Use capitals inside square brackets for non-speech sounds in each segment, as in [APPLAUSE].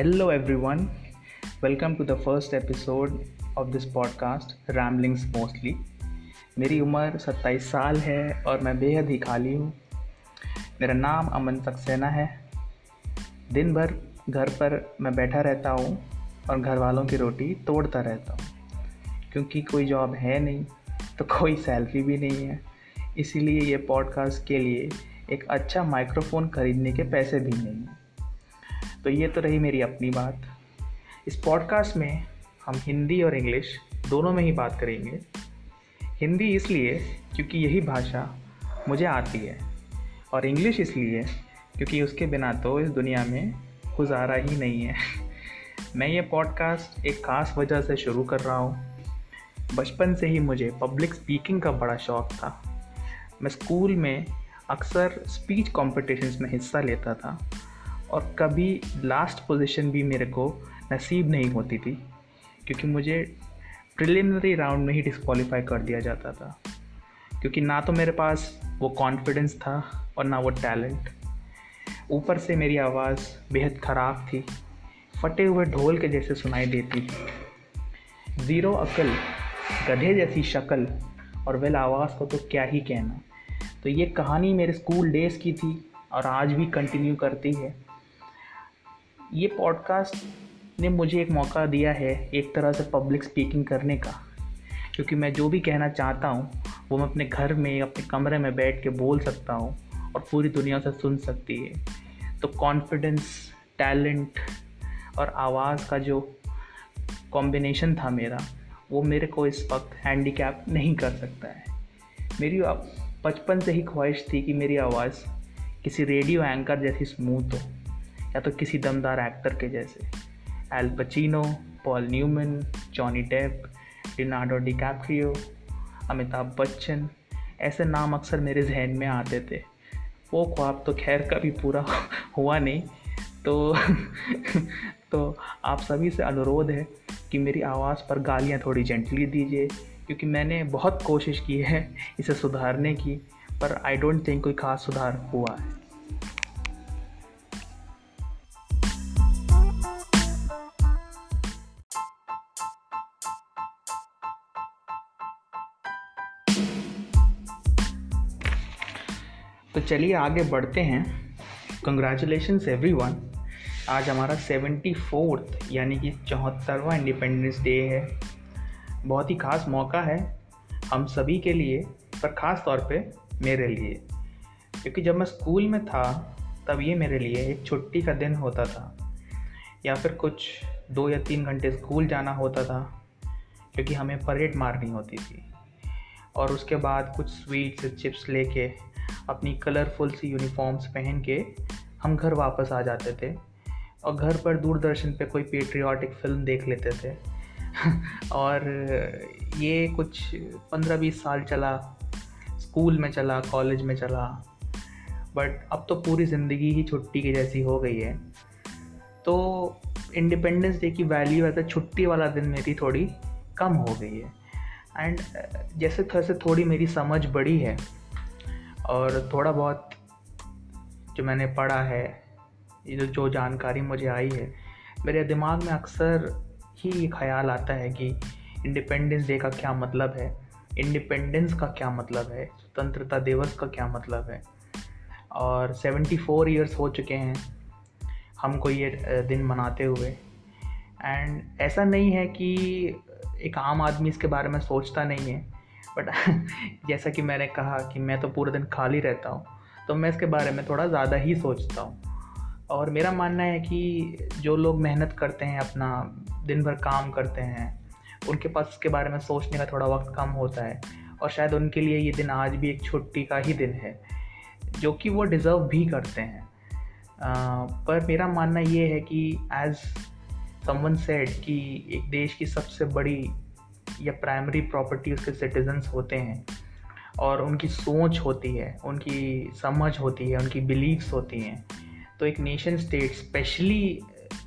Hello, everyone. Welcome to the first episode of this podcast, Ramblings Mostly. मेरी उम्र 27 साल है और मैं बेहद ही खाली हूँ। मेरा नाम अमन सक्सेना है। दिन भर घर पर मैं बैठा रहता हूँ और घर वालों की रोटी तोड़ता रहता हूँ। क्योंकि कोई जॉब है नहीं तो कोई सैलरी भी नहीं है। इसीलिए ये पॉडकास्ट के लिए एक अच्छा माइक्रोफोन ख़रीदने के पैसे भी नहीं हैं। तो ये तो रही मेरी अपनी बात। इस पॉडकास्ट में हम हिंदी और इंग्लिश दोनों में ही बात करेंगे। हिंदी इसलिए क्योंकि यही भाषा मुझे आती है और इंग्लिश इसलिए क्योंकि उसके बिना तो इस दुनिया में गुजारा ही नहीं है। [LAUGHS] मैं ये पॉडकास्ट एक ख़ास वजह से शुरू कर रहा हूँ। बचपन से ही मुझे पब्लिक स्पीकिंग का बड़ा शौक़ था। मैं स्कूल में अक्सर स्पीच कॉम्पिटिशन्स में हिस्सा लेता था। और कभी लास्ट पोजीशन भी मेरे को नसीब नहीं होती थी, क्योंकि मुझे प्रिलिमिनरी राउंड में ही डिस्कवालीफाई कर दिया जाता था। क्योंकि ना तो मेरे पास वो कॉन्फिडेंस था और ना वो टैलेंट ऊपर से मेरी आवाज़ बेहद ख़राब थी, फटे हुए ढोल के जैसे सुनाई देती थी। ज़ीरो अकल, गधे जैसी शक्ल और वेल आवाज़ को तो क्या ही कहना। तो ये कहानी मेरे स्कूल डेज़ की थी और आज भी कंटिन्यू करती है। ये पॉडकास्ट ने मुझे एक मौका दिया है एक तरह से पब्लिक स्पीकिंग करने का। क्योंकि मैं जो भी कहना चाहता हूँ, वो मैं अपने घर में, अपने कमरे में बैठ के बोल सकता हूँ और पूरी दुनिया से सुन सकती है। तो कॉन्फिडेंस टैलेंट और आवाज़ का जो कॉम्बिनेशन था मेरा, वो मेरे को इस वक्त हैंडीकैप नहीं कर सकता है। मेरी बचपन से ही ख्वाहिश थी कि मेरी आवाज़ किसी रेडियो एंकर जैसी स्मूथ हो। या तो किसी दमदार एक्टर के जैसे। Al Pacino Paul Newman Johnny Depp डिनाडो DiCaprio Amitabh Bachchan ऐसे नाम अक्सर मेरे जहन में आते थे। वो ख्वाब तो खैर कभी पूरा [LAUGHS] हुआ नहीं। तो [LAUGHS] तो आप सभी से अनुरोध है कि मेरी आवाज़ पर गालियाँ थोड़ी जेंटली दीजिए, क्योंकि मैंने बहुत कोशिश की है इसे सुधारने की, पर आई डोंट थिंक कोई ख़ास सुधार हुआ है। चलिए आगे बढ़ते हैं। कंग्रेचुलेशन एवरी वन आज हमारा सेवेंटी फोर्थ यानी कि चौहत्तरवा इंडिपेंडेंस डे है। बहुत ही ख़ास मौका है हम सभी के लिए, पर ख़ास तौर पे मेरे लिए। क्योंकि जब मैं स्कूल में था, तब ये मेरे लिए एक छुट्टी का दिन होता था। या फिर कुछ दो या तीन घंटे स्कूल जाना होता था, क्योंकि हमें परेड मारनी होती थी। और उसके बाद कुछ स्वीट्स चिप्स लेके अपनी कलरफुल सी यूनिफॉर्म्स पहन के हम घर वापस आ जाते थे। और घर पर दूरदर्शन पे कोई पेट्रियाटिक फ़िल्म देख लेते थे। [LAUGHS] और ये कुछ पंद्रह बीस साल चला स्कूल में चला कॉलेज में चला। बट अब तो पूरी ज़िंदगी ही छुट्टी की जैसी हो गई है। तो इंडिपेंडेंस डे की वैल्यू है तो छुट्टी वाला दिन मेरी थोड़ी कम हो गई है। एंड जैसे जैसे थोड़ी मेरी समझ बड़ी है और थोड़ा बहुत जो मैंने पढ़ा है जो जो जानकारी मुझे आई है, मेरे दिमाग में अक्सर ही ये ख्याल आता है कि इंडिपेंडेंस डे का क्या मतलब है इंडिपेंडेंस का क्या मतलब है, स्वतंत्रता दिवस का क्या मतलब है। और सेवेंटी फोर ईयर्स हो चुके हैं हमको ये दिन मनाते हुए। एंड ऐसा नहीं है कि एक आम आदमी इसके बारे में सोचता नहीं है। बट [LAUGHS] जैसा कि मैंने कहा कि मैं तो पूरे दिन खाली रहता हूँ तो मैं इसके बारे में थोड़ा ज़्यादा ही सोचता हूँ। और मेरा मानना है कि जो लोग मेहनत करते हैं अपना दिन भर काम करते हैं उनके पास इसके बारे में सोचने का थोड़ा वक्त कम होता है। और शायद उनके लिए ये दिन आज भी एक छुट्टी का ही दिन है जो कि वो डिज़र्व भी करते हैं। आ, पर मेरा मानना ये है कि एज समवन सेड कि एक देश की सबसे बड़ी या प्राइमरी प्रॉपर्टी उसके सिटीजन्स होते हैं और उनकी सोच होती है, उनकी समझ होती है, उनकी बिलीव्स होती हैं। तो एक nation state specially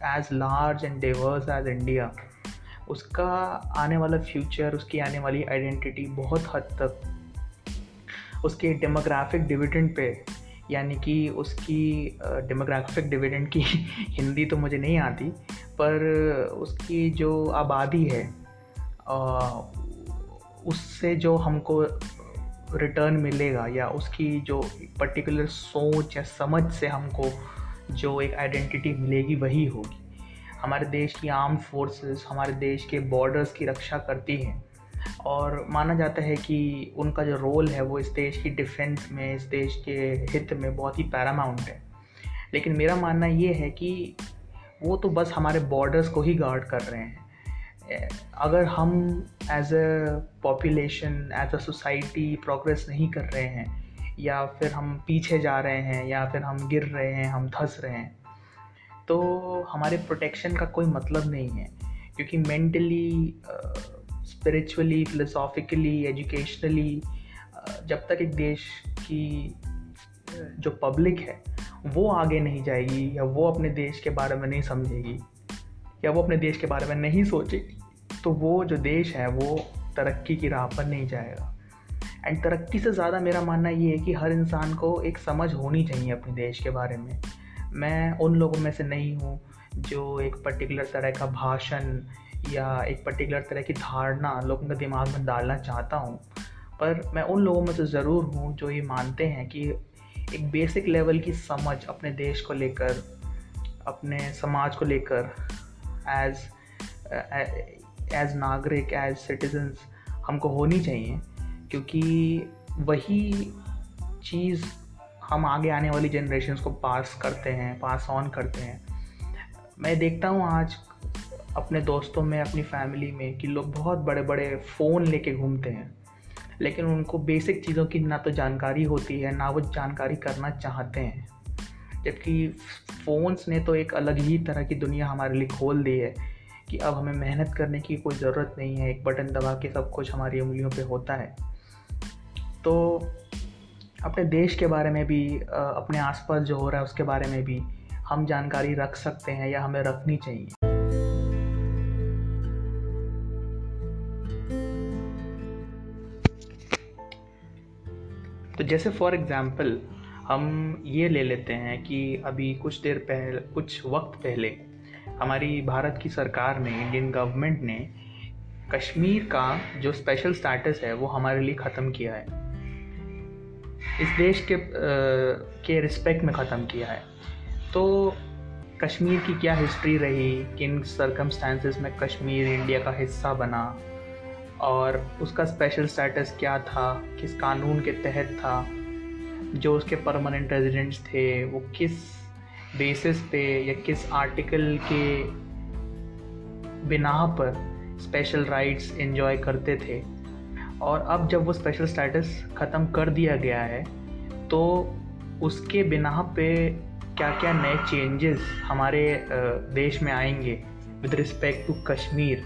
as large and diverse as India उसका आने वाला फ्यूचर उसकी आने वाली आइडेंटिटी बहुत हद तक उसके डेमोग्राफिक डिविडेंड पे, यानी कि उसकी डेमोग्राफिक डिविडेंड की [LAUGHS] हिंदी तो मुझे नहीं आती पर उसकी जो आबादी है उससे जो हमको रिटर्न मिलेगा या उसकी जो पर्टिकुलर सोच या समझ से हमको जो एक आइडेंटिटी मिलेगी, वही होगी। हमारे देश की आर्म फोर्सेस हमारे देश के बॉर्डर्स की रक्षा करती हैं और माना जाता है कि उनका जो रोल है वो इस देश की डिफेंस में, इस देश के हित में बहुत ही पैरामाउंट है। लेकिन मेरा मानना ये है कि वो तो बस हमारे बॉर्डर्स को ही गार्ड कर रहे हैं। अगर हम as a population as a society progress नहीं कर रहे हैं, या फिर हम पीछे जा रहे हैं, या फिर हम गिर रहे हैं, हम धंस रहे हैं तो हमारे प्रोटेक्शन का कोई मतलब नहीं है। क्योंकि मेंटली स्पिरिचुअली फिलोसॉफिकली एजुकेशनली जब तक एक देश की जो पब्लिक है वो आगे नहीं जाएगी, या वो अपने देश के बारे में नहीं समझेगी, या वो अपने देश के बारे में नहीं सोचेगी तो वो जो देश है, वो तरक्की की राह पर नहीं जाएगा। एंड तरक्की से ज़्यादा मेरा मानना ये है कि हर इंसान को एक समझ होनी चाहिए अपने देश के बारे में। मैं उन लोगों में से नहीं हूँ जो एक पर्टिकुलर तरह का भाषण या एक पर्टिकुलर तरह की धारणा लोगों के दिमाग में डालना चाहता हूँ। पर मैं उन लोगों में से ज़रूर हूँ जो ये मानते हैं कि एक बेसिक लेवल की समझ अपने देश को लेकर, अपने समाज को लेकर एज एज नागरिक एज सिटीजन्स हमको होनी चाहिए, क्योंकि वही चीज़ हम आगे आने वाली जनरेशन को पास करते हैं पास ऑन करते हैं। मैं देखता हूँ आज अपने दोस्तों में, अपनी फैमिली में कि लोग बहुत बड़े बड़े फ़ोन लेके घूमते हैं। लेकिन उनको बेसिक चीज़ों की ना तो जानकारी होती है, ना वो जानकारी करना चाहते हैं। जबकि फ़ोन्स ने तो एक अलग ही तरह की दुनिया हमारे लिए खोल दी है कि अब हमें मेहनत करने की कोई ज़रूरत नहीं है, एक बटन दबा के सब कुछ हमारी उंगलियों पे होता है। तो अपने देश के बारे में भी अपने आसपास जो हो रहा है उसके बारे में भी हम जानकारी रख सकते हैं या हमें रखनी चाहिए। तो जैसे फॉर एग्ज़ाम्पल हम ये ले लेते हैं कि अभी कुछ देर पहले कुछ वक्त पहले हमारी भारत की सरकार ने इंडियन गवर्नमेंट ने कश्मीर का जो स्पेशल स्टेटस है वो हमारे लिए ख़त्म किया है। इस देश के आ, के रिस्पेक्ट में ख़त्म किया है। तो कश्मीर की क्या हिस्ट्री रही? किन सरकमस्टांसिस में कश्मीर इंडिया का हिस्सा बना? और उसका स्पेशल स्टेटस क्या था, किस कानून के तहत था, जो उसके परमानेंट रेजिडेंट्स थे, वो किस बेसिस पे या किस आर्टिकल के बिना पर स्पेशल राइट्स एंजॉय करते थे। और अब जब वो स्पेशल स्टेटस ख़त्म कर दिया गया है तो उसके बिना पे क्या क्या नए चेंजेस हमारे देश में आएँगे विद रिस्पेक्ट टू कश्मीर।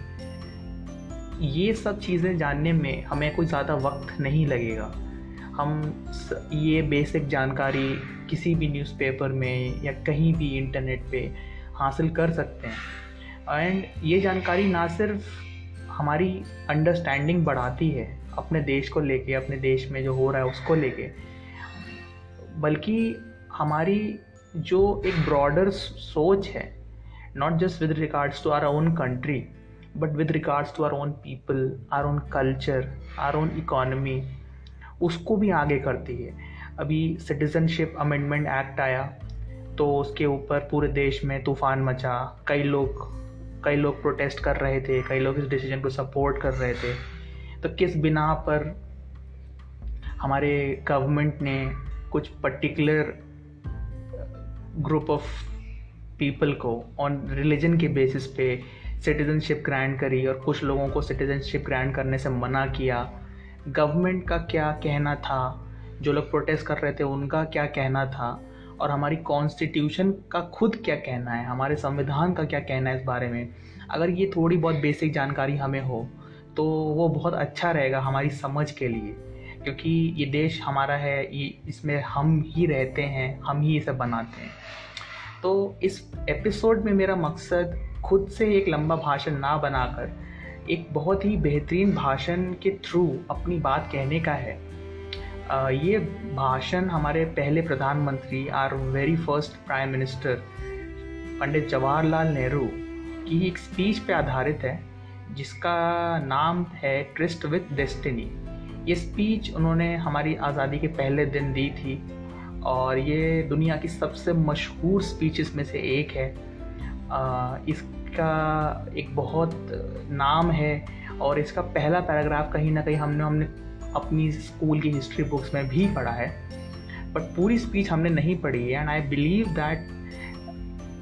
ये सब चीज़ें जानने में हमें कोई ज़्यादा वक्त नहीं लगेगा। हम ये बेसिक जानकारी किसी भी न्यूज़पेपर में या कहीं भी इंटरनेट पे हासिल कर सकते हैं। एंड ये जानकारी ना सिर्फ़ हमारी अंडरस्टैंडिंग बढ़ाती है अपने देश को लेके, अपने देश में जो हो रहा है उसको लेके, बल्कि हमारी जो एक ब्रॉडर सोच है not just with regards to our own country but with regards to our own people our own culture our own economy उसको भी आगे करती है। अभी सिटीज़नशिप अमेंडमेंट एक्ट आया तो उसके ऊपर पूरे देश में तूफ़ान मचा। कई लोग कई लोग प्रोटेस्ट कर रहे थे, कई लोग इस डिसीज़न को सपोर्ट कर रहे थे। तो किस बिना पर हमारे गवर्नमेंट ने कुछ पर्टिकुलर ग्रुप ऑफ़ पीपल को ऑन रिलीजन के बेसिस पे सिटीज़नशिप ग्रांट करी और कुछ लोगों को सिटीज़नशिप ग्रांट करने से मना किया। गवर्नमेंट का क्या कहना था? जो लोग प्रोटेस्ट कर रहे थे, उनका क्या कहना था? और हमारी कॉन्स्टिट्यूशन का खुद क्या कहना है? हमारे संविधान का क्या कहना है इस बारे में? अगर ये थोड़ी बहुत बेसिक जानकारी हमें हो तो वो बहुत अच्छा रहेगा हमारी समझ के लिए। क्योंकि ये देश हमारा है, ये इसमें हम ही रहते हैं, हम ही इसे बनाते हैं। तो इस एपिसोड में मेरा मकसद खुद से एक लंबा भाषण ना बनाकर, एक बहुत ही बेहतरीन भाषण के थ्रू अपनी बात कहने का है। ये भाषण हमारे पहले प्रधानमंत्री our very first prime minister Pandit Jawaharlal Nehru की एक स्पीच पे आधारित है, जिसका नाम है ट्रिस्ट विथ डेस्टिनी ये स्पीच उन्होंने हमारी आज़ादी के पहले दिन दी थी, और ये दुनिया की सबसे मशहूर स्पीचेस में से एक है। इसका एक बहुत नाम है और इसका पहला पैराग्राफ कहीं ना कहीं हमने हमने अपनी स्कूल की हिस्ट्री बुक्स में भी पढ़ा है बट पूरी स्पीच हमने नहीं पढ़ी है एंड आई बिलीव दैट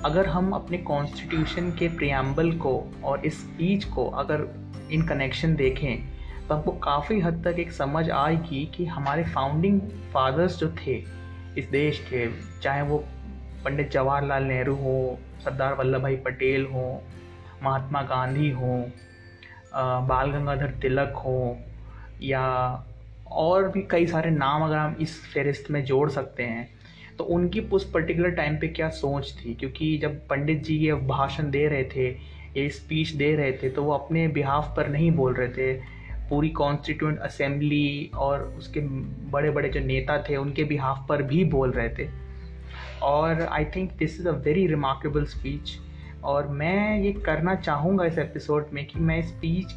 अगर हम अपने कॉन्स्टिट्यूशन के प्रियम्बल को और इस स्पीच को अगर इन कनेक्शन देखें तो हमको काफ़ी हद तक एक समझ आएगी कि हमारे फाउंडिंग फादर्स जो थे इस देश के, चाहे वो पंडित जवाहरलाल नेहरू हो सरदार वल्लभ भाई पटेल हो, महात्मा गांधी हो बाल गंगाधर तिलक हो, या और भी कई सारे नाम अगर हम इस फहरिस्त में जोड़ सकते हैं तो उनकी उस पर्टिकुलर टाइम पे क्या सोच थी? क्योंकि जब पंडित जी ये भाषण दे रहे थे, ये स्पीच दे रहे थे तो वो अपने बिहाफ पर नहीं बोल रहे थे। पूरी कॉन्स्टिट्यूंट असेंबली और उसके बड़े बड़े जो नेता थे, उनके बिहाफ पर भी बोल रहे थे। और I think this is a very remarkable speech और मैं ये करना चाहूँगा इस एपिसोड में कि मैं स्पीच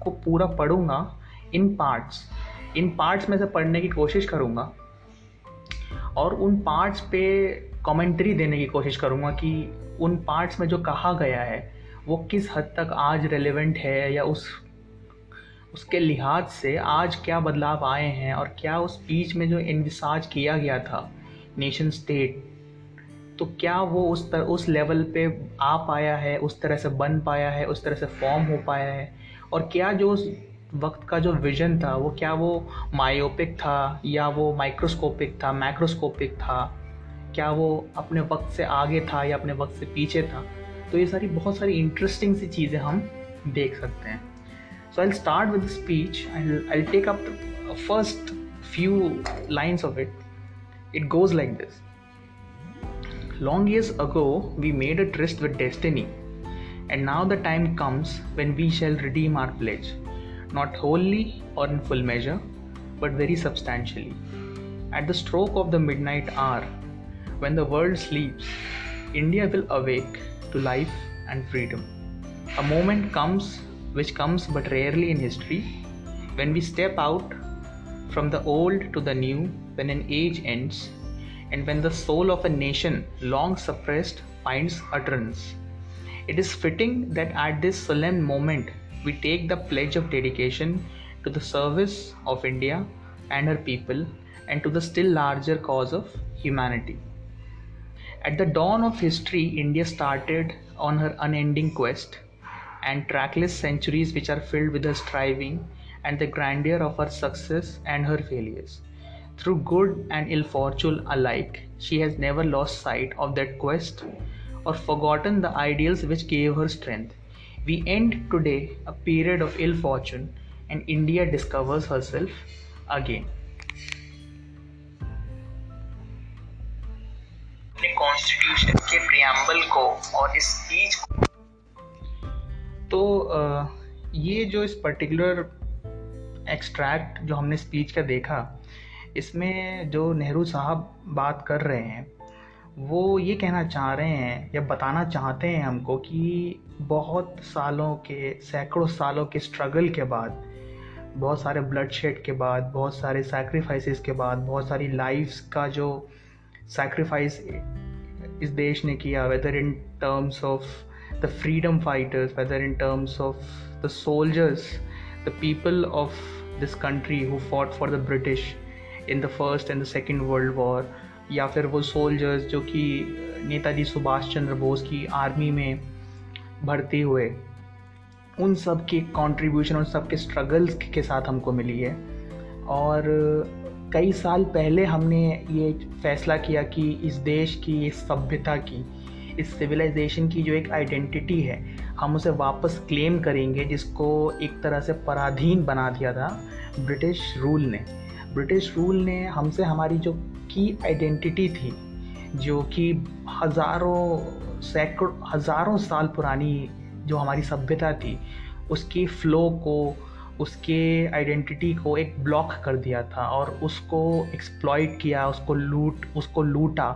को पूरा पढ़ूँगा इन पार्ट्स इन पार्ट्स में से पढ़ने की कोशिश करूँगा और उन पार्ट्स पे कमेंट्री देने की कोशिश करूँगा कि उन पार्ट्स में जो कहा गया है, वो किस हद तक आज रेलेवेंट है या उस, उसके लिहाज से आज क्या बदलाव आए हैं और क्या उस स्पीच में जो इन्विसाज किया गया था नेशन स्टेट तो क्या वो उस तर, उस लेवल पे आ पाया है, उस तरह से बन पाया है, उस तरह से फॉर्म हो पाया है? और क्या जो उस वक्त का जो विजन था, वो क्या वो मायोपिक था या वो माइक्रोस्कोपिक था मैक्रोस्कोपिक था? क्या वो अपने वक्त से आगे था या अपने वक्त से पीछे था? तो ये सारी बहुत सारी इंटरेस्टिंग सी चीज़ें हम देख सकते हैं। So I start with speech I take up first few lines of it it goes like this Long years ago, we made a tryst with destiny, and now the time comes when we shall redeem our pledge. not wholly or in full measure, but very substantially. At the stroke of the midnight hour, when the world sleeps, India will awake to life and freedom. A moment comes which comes but rarely in history when we step out from the old to the new, when an age ends, and when the soul of a nation long suppressed finds utterance. It is fitting that at this solemn moment we take the pledge of dedication to the service of India and her people and to the still larger cause of humanity. At the dawn of history, India started on her unending quest and trackless centuries which are filled with her striving and the grandeur of her success and her failures. Through good and ill fortune alike, she has never lost sight of that quest or forgotten the ideals which gave her strength. We end today a period of ill fortune and India discovers herself again. Constitution के preamble को और इस speech को तो ये जो इस particular extract जो हमने स्पीच का देखा इसमें जो नेहरू साहब बात कर रहे हैं, वो ये कहना चाह रहे हैं या बताना चाहते हैं हमको कि बहुत सालों के, सैकड़ों सालों के स्ट्रगल के बाद, बहुत सारे ब्लड शेड के बाद, बहुत सारे सैक्रिफाइसेस के बाद, बहुत सारी लाइफ्स का जो सैक्रिफाइस इस देश ने किया whether in terms of the freedom fighters whether in terms of the soldiers the people of this country who fought for the British in the first and the second world war या फिर वो soldiers जो कि नेताजी सुभाष चंद्र बोस की army में भर्ती हुए, उन सब की कंट्रीब्यूशन उन सब के स्ट्रगल्स के साथ हमको मिली है। और कई साल पहले हमने ये फैसला किया कि इस देश की, इस सभ्यता की, इस सिविलाइजेशन की जो एक आइडेंटिटी है, हम उसे वापस क्लेम करेंगे, जिसको एक तरह से पराधीन बना दिया था ब्रिटिश रूल ने। ब्रिटिश रूल ने हमसे हमारी जो की आइडेंटिटी थी, जो कि हज़ारों, सैकड़ों, हज़ारों साल पुरानी जो हमारी सभ्यता थी, उसकी फ़्लो को, उसके आइडेंटिटी को एक ब्लॉक कर दिया था और उसको एक्सप्लॉइट किया, उसको लूट उसको लूटा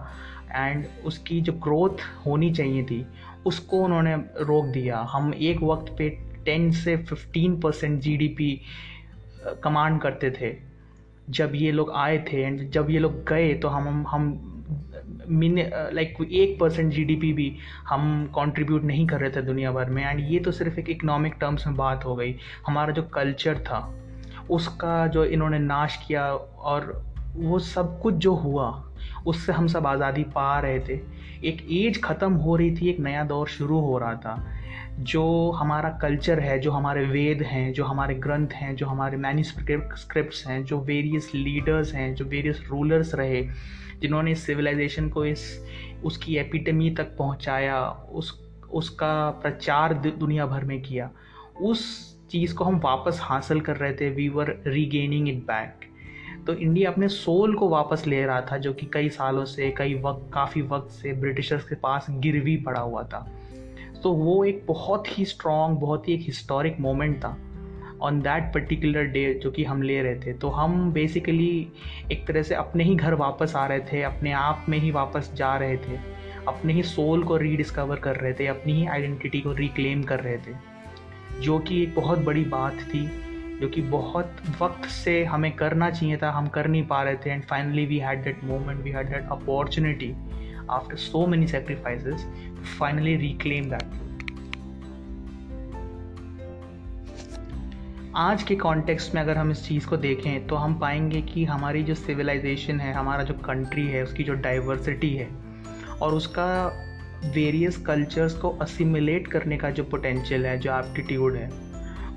एंड उसकी जो ग्रोथ होनी चाहिए थी, उसको उन्होंने रोक दिया। हम एक वक्त पे टेन से फिफ्टीन परसेंट जी कमांड करते थे। जब ये लोग आए थे एंड जब ये लोग गए तो हम हम मिन लाइक एक परसेंट जीडीपी भी हम कंट्रीब्यूट नहीं कर रहे थे दुनिया भर में। एंड ये तो सिर्फ़ एक इकोनॉमिक टर्म्स में बात हो गई। हमारा जो कल्चर था, उसका जो इन्होंने नाश किया और वो सब कुछ जो हुआ, उससे हम सब आज़ादी पा रहे थे। एक एज ख़त्म हो रही थी, एक नया दौर शुरू हो रहा था। जो हमारा कल्चर है, जो हमारे वेद हैं, जो हमारे ग्रंथ हैं, जो हमारे मैन्यूस्क्रिप्ट्स हैं, जो वेरियस लीडर्स हैं, जो वेरियस रूलर्स रहे, जिन्होंने इस सिविलाइजेशन को इस, उसकी एपिटमी तक पहुँचाया, उस, उसका प्रचार दुनिया भर में किया, उस चीज़ को हम वापस हासिल कर रहे थे we were regaining it back तो इंडिया अपने सोल को वापस ले रहा था, जो कि कई सालों से, कई वक्त, काफ़ी वक्त से ब्रिटिशर्स के पास गिरवी पड़ा हुआ था। तो वो एक बहुत ही स्ट्रॉन्ग बहुत ही एक हिस्टोरिक मोमेंट था ऑन दैट पर्टिकुलर डे जो कि हम ले रहे थे। तो हम बेसिकली एक तरह से अपने ही घर वापस आ रहे थे, अपने आप में ही वापस जा रहे थे, अपने ही सोल को रीडिस्कवर कर रहे थे, अपनी ही आइडेंटिटी को रिक्लेम कर रहे थे, जो कि एक बहुत बड़ी बात थी, जो कि बहुत वक्त से हमें करना चाहिए था, हम कर नहीं पा रहे थे and finally we had that moment we had that opportunity after so many sacrifices finally reclaim that आज के कॉन्टेक्स्ट में अगर हम इस चीज़ को देखें तो हम पाएँगे कि हमारी जो सिविलाइजेशन है, हमारा जो कंट्री है, उसकी जो डाइवर्सिटी है, और उसका वेरियस कल्चर्स को असिमुलेट करने का जो पोटेंशियल है, जो एप्टीट्यूड है,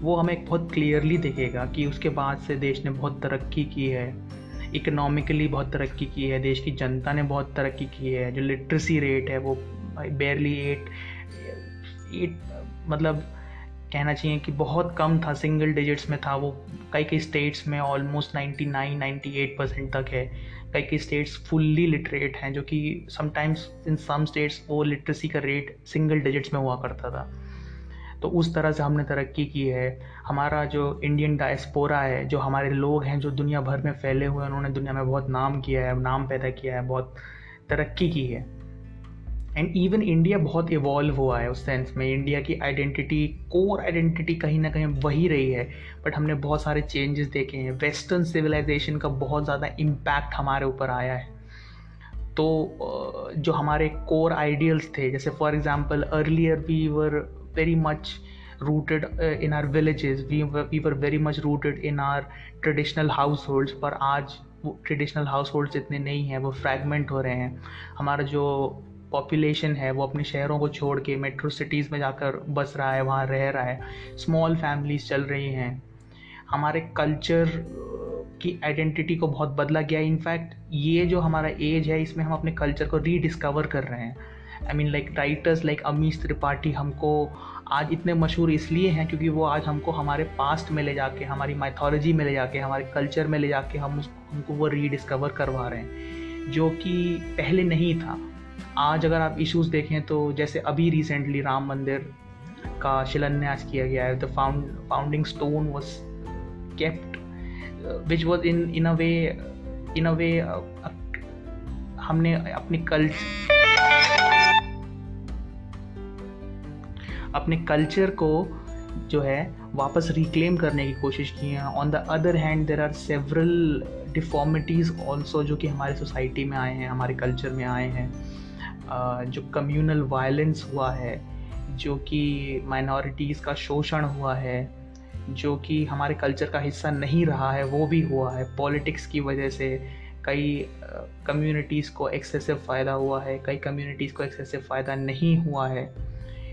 वो हमें बहुत क्लियरली दिखेगा कि उसके बाद से देश ने बहुत तरक्की की है इकोनॉमिकली बहुत तरक्की की है, देश की जनता ने बहुत तरक्की की है, जो लिटरेसी रेट है वो बेरली एट एट मतलब कहना चाहिए कि बहुत कम था सिंगल डिजिट्स में था, वो कई कई स्टेट्स में ऑलमोस्ट 99 98 परसेंट तक है। कई कई स्टेट्स फुल्ली लिटरेट हैं, जो कि समटाइम्स इन सम स्टेट्स वो लिटरेसी का रेट सिंगल डिजिट्स में हुआ करता था। तो उस तरह से हमने तरक्की की है। हमारा जो इंडियन डायस्पोरा है, जो हमारे लोग हैं, जो दुनिया भर में फैले हुए हैं, उन्होंने दुनिया में बहुत नाम किया है, नाम पैदा किया है, बहुत तरक्की की है। एंड इवन इंडिया बहुत इवॉल्व हुआ है उस सेंस में। इंडिया की आइडेंटिटी कोर आइडेंटिटी कहीं ना कहीं वही रही है। बट हमने बहुत सारे चेंजेस देखे हैं। वेस्टर्न सिविलाइजेशन का बहुत ज़्यादा इम्पैक्ट हमारे ऊपर आया है। तो जो हमारे कोर आइडियल्स थे, जैसे for example earlier we were very much rooted in our villages we we were very much rooted in our traditional households पर आज वो ट्रेडिशनल हाउस होल्ड्स इतने नहीं हैं, वो फ्रैगमेंट हो रहे हैं। हमारा जो पॉपुलेशन है, वो अपने शहरों को छोड़ के मेट्रो सिटीज़ में जाकर बस रहा है, वहाँ रह रहा है। स्मॉल फैमिलीज़ चल रही हैं। हमारे कल्चर की आइडेंटिटी को बहुत बदला गया है। इनफैक्ट ये जो हमारा एज है, इसमें हम अपने कल्चर को रीडिस्कवर कर रहे हैं। I mean like writers like Amish Tripathi हमको आज इतने मशहूर इसलिए हैं क्योंकि वो आज हमको हमारे पास्ट में ले जाके, हमारी माइथोलॉजी में ले जाके, हमारे कल्चर में ले जाके हम उस, हमको वो रीडिस्कवर करवा रहे हैं, जो कि पहले नहीं था। आज अगर आप इश्यूज़ देखें तो जैसे अभी रिसेंटली राम मंदिर का शिलान्यास किया गया है the found founding stone was kept which was in in a way in a way हमने अपने कल्चर अपने कल्चर को जो है वापस रिक्लेम करने की कोशिश की है। On the other hand there are several deformities also जो कि हमारे सोसाइटी में आए हैं, हमारे कल्चर में आए हैं। जो कम्युनल वायलेंस हुआ है, जो कि माइनॉरिटीज़ का शोषण हुआ है, जो कि हमारे कल्चर का हिस्सा नहीं रहा है, वो भी हुआ है। पॉलिटिक्स की वजह से कई कम्युनिटीज़ को एक्सेसिव फ़ायदा हुआ है, कई कम्युनिटीज़ को एक्सेसिव फ़ायदा नहीं हुआ है।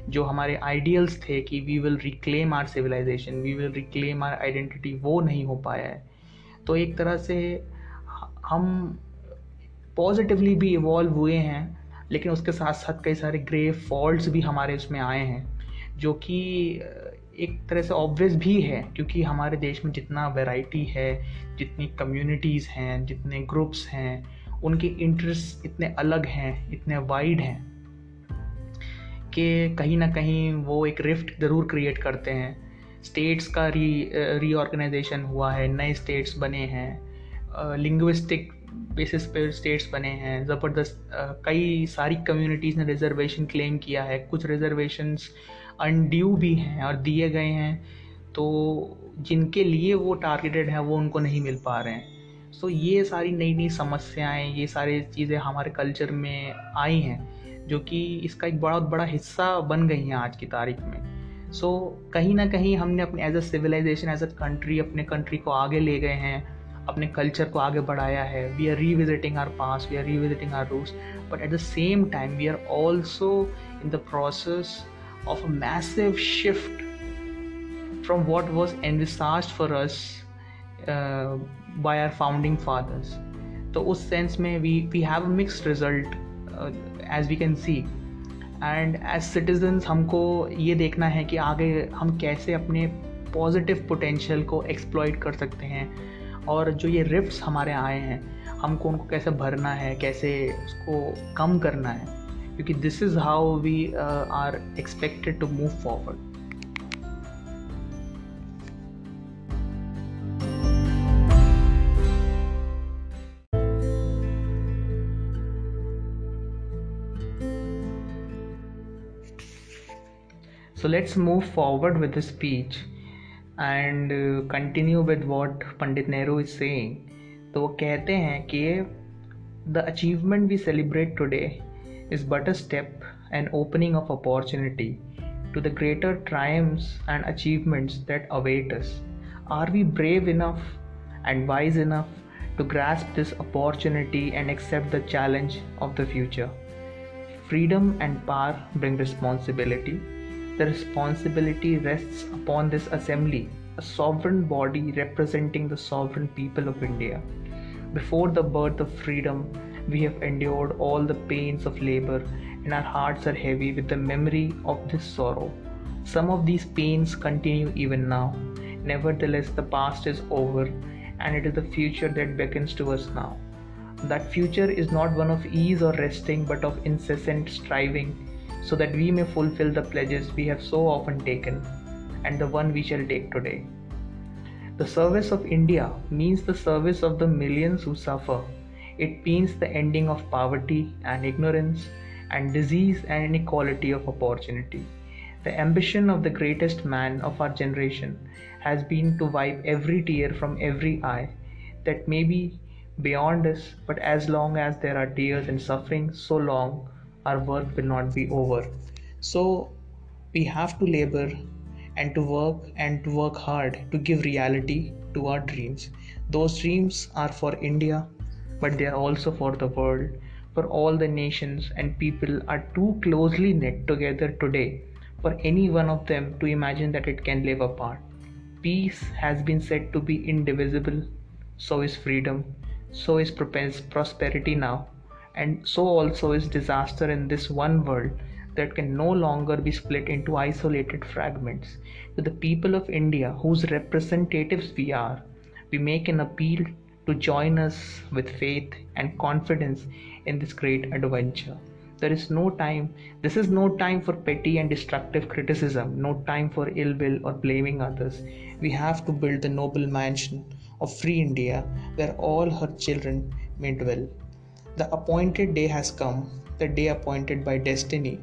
जो हमारे आइडियल्स थे कि we will reclaim our civilisation we will reclaim our identity वो नहीं हो पाया है। तो एक तरह से हम पॉजिटिवली भी इवॉल्व हुए हैं, लेकिन उसके साथ साथ कई सारे ग्रे फॉल्ट्स भी हमारे उसमें आए हैं, जो कि एक तरह से ऑब्वियस भी है, क्योंकि हमारे देश में जितना वैरायटी है, जितनी कम्युनिटीज़ हैं, जितने ग्रुप्स हैं, उनके इंटरेस्ट इतने अलग हैं, इतने वाइड हैं। कि कहीं ना कहीं वो एक रिफ्ट ज़रूर क्रिएट करते हैं। स्टेट्स का री रीऑर्गेनाइजेशन हुआ है नए स्टेट्स बने हैं लिंग्विस्टिक बेसिस पे स्टेट्स बने हैं। ज़बरदस्त कई सारी कम्युनिटीज़ ने रिजर्वेशन क्लेम किया है। कुछ रिजर्वेशंस अनड्यू भी हैं और दिए गए हैं। तो जिनके लिए वो टारगेटेड हैं वो उनको नहीं मिल पा रहे हैं। सो so, ये सारी नई नई समस्याएँ ये सारी चीज़ें हमारे कल्चर में आई हैं। जो कि इसका एक बहुत बड़ा हिस्सा बन गई हैं आज की तारीख में। सो so, कहीं ना कहीं हमने अपने as a civilisation as a country अपने कंट्री को आगे ले गए हैं अपने कल्चर को आगे बढ़ाया है। We are revisiting our past we are revisiting our roots but at the same time we are also in the process of a massive shift from what was envisaged for us by our founding fathers तो उस sense में we we have mixed result as we can see and as citizens हमको ये देखना है कि आगे हम कैसे अपने पॉजिटिव पोटेंशियल को एक्सप्लॉयट कर सकते हैं और जो ये रिफ्ट हमारे आए हैं, हमको उनको कैसे भरना है, कैसे उसको कम करना है। क्योंकि this is how we are expected to move forward So let's move forward with the speech and uh, continue with what Pandit Nehru is saying. तो वो कहते हैं कि the achievement we celebrate today is but a step and opening of opportunity to the greater triumphs and achievements that await us. Are we brave enough and wise enough to grasp this opportunity and accept the challenge of the future? Freedom and power bring responsibility the responsibility rests upon this assembly, a sovereign body representing the sovereign people of India. Before the birth of freedom, we have endured all the pains of labor, and our hearts are heavy with the memory of this sorrow. Some of these pains continue even now. Nevertheless, the past is over, and it is the future that beckons to us now. That future is not one of ease or resting, but of incessant striving so that we may fulfill the pledges we have so often taken and the one we shall take today. The service of India means the service of the millions who suffer. It means the ending of poverty and ignorance and disease and inequality of opportunity. The ambition of the greatest man of our generation has been to wipe every tear from every eye that may be beyond us, but as long as there are tears and suffering, so long our work will not be over. So we have to labor and to work and to work hard to give reality to our dreams. Those dreams are for India, but they are also for the world. For all the nations and people are too closely knit together today for any one of them to imagine that it can live apart. Peace has been said to be indivisible, so is freedom, so is prosperity now and so also is disaster in this one world that can no longer be split into isolated fragments. To the people of India, whose representatives we are, we make an appeal to join us with faith and confidence in this great adventure. There is no time, this is no time for petty and destructive criticism, no time for ill will or blaming others. We have to build the noble mansion of free India where all her children may dwell. The appointed day has come, the day appointed by destiny.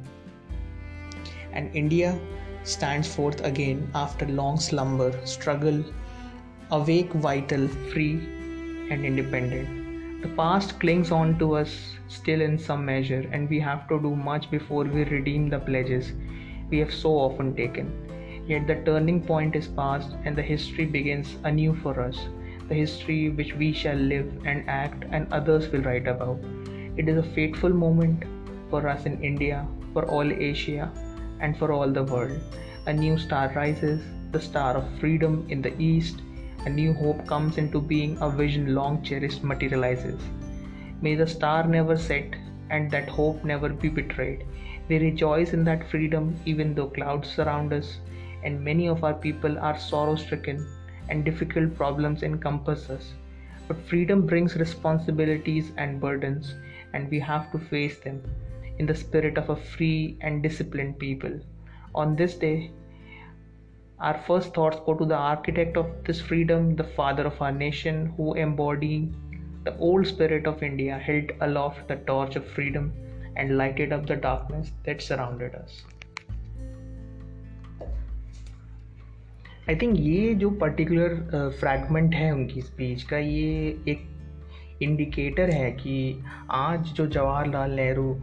And India stands forth again after long slumber, struggle, awake, vital, free, and independent. The past clings on to us still in some measure, and we have to do much before we redeem the pledges we have so often taken. Yet the turning point is past, and the history begins anew for us the history which we shall live and act and others will write about. It is a fateful moment for us in India, for all Asia, and for all the world. A new star rises, the star of freedom in the east. A new hope comes into being, a vision long cherished materializes. May the star never set and that hope never be betrayed. We rejoice in that freedom even though clouds surround us and many of our people are sorrow stricken and difficult problems encompass us. But freedom brings responsibilities and burdens, and we have to face them in the spirit of a free and disciplined people. On this day, our first thoughts go to the architect of this freedom, the father of our nation, who embodied the old spirit of India, held aloft the torch of freedom and lighted up the darkness that surrounded us. I think ये जो particular fragment है उनकी speech का, ये एक indicator है कि आज जो जवाहरलाल नेहरू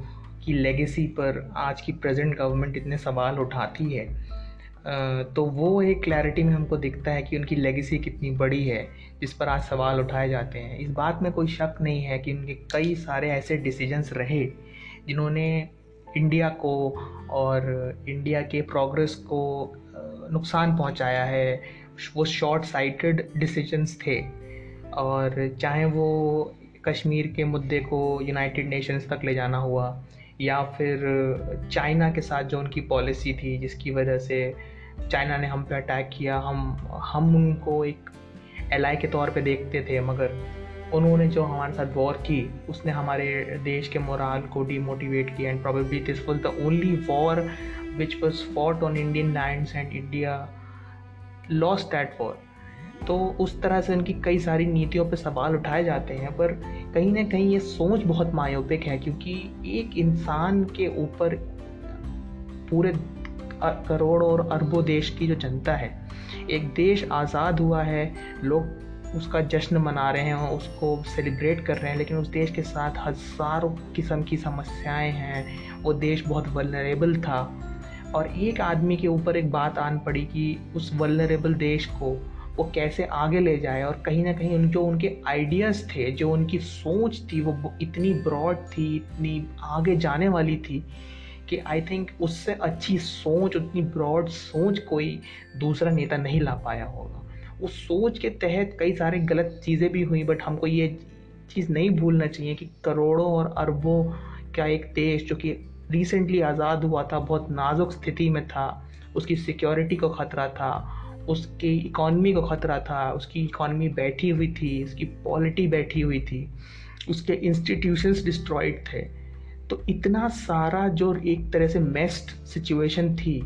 की लेगेसी पर आज की प्रेजेंट गवर्नमेंट इतने सवाल उठाती है तो वो एक क्लैरिटी में हमको दिखता है कि उनकी लेगेसी कितनी बड़ी है, जिस पर आज सवाल उठाए जाते हैं। इस बात में कोई शक नहीं है कि उनके कई सारे ऐसे डिसीजंस रहे, जिन्होंने इंडिया को और इंडिया के प्रोग्रेस को नुकसान पहुँचाया है। वो शॉर्ट साइटेड डिसीजंस थे। और चाहे वो कश्मीर के मुद्दे को यूनाइटेड नेशंस तक ले जाना हुआ, या फिर चाइना के साथ जो उनकी पॉलिसी थी, जिसकी वजह से चाइना ने हम पे अटैक किया, हम हम उनको एक एलाई के तौर पे देखते थे, मगर उन्होंने जो हमारे साथ वॉर की, उसने हमारे देश के मोराल को डीमोटिवेट किया and probably this was the only war which was fought on Indian lands and India lost that war. तो उस तरह से उनकी कई सारी नीतियों पर सवाल उठाए जाते हैं, पर कहीं ना कहीं ये सोच बहुत मायोपिक है, क्योंकि एक इंसान के ऊपर पूरे करोड़ और अरबों देश की जो जनता है, एक देश आज़ाद हुआ है, लोग उसका जश्न मना रहे हैं, उसको सेलिब्रेट कर रहे हैं, लेकिन उस देश के साथ हज़ारों किस्म की समस्याएँ हैं, वो देश बहुत वलरेबल था और एक आदमी के ऊपर एक बात आन पड़ी कि उस वलरेबल देश को वो कैसे आगे ले जाए और कहीं ना कहीं उन, जो उनके आइडियाज़ थे, जो उनकी सोच थी, वो इतनी ब्रॉड थी, इतनी आगे जाने वाली थी कि आई थिंक उससे अच्छी सोच, उतनी ब्रॉड सोच कोई दूसरा नेता नहीं ला पाया होगा। उस सोच के तहत कई सारे गलत चीज़ें भी हुई बट हमको ये चीज़ नहीं भूलना चाहिए कि करोड़ों और अरबों का एक देश जो कि रिसेंटली आज़ाद हुआ था, बहुत नाजुक स्थिति में था। उसकी सिक्योरिटी को ख़तरा था, उसकी इकॉनमी को ख़तरा था, उसकी इकॉनमी बैठी हुई थी, उसकी पॉलिटी बैठी हुई थी, उसके इंस्टीट्यूशंस डिस्ट्रॉयड थे। तो इतना सारा जो एक तरह से मेस्ट सिचुएशन थी,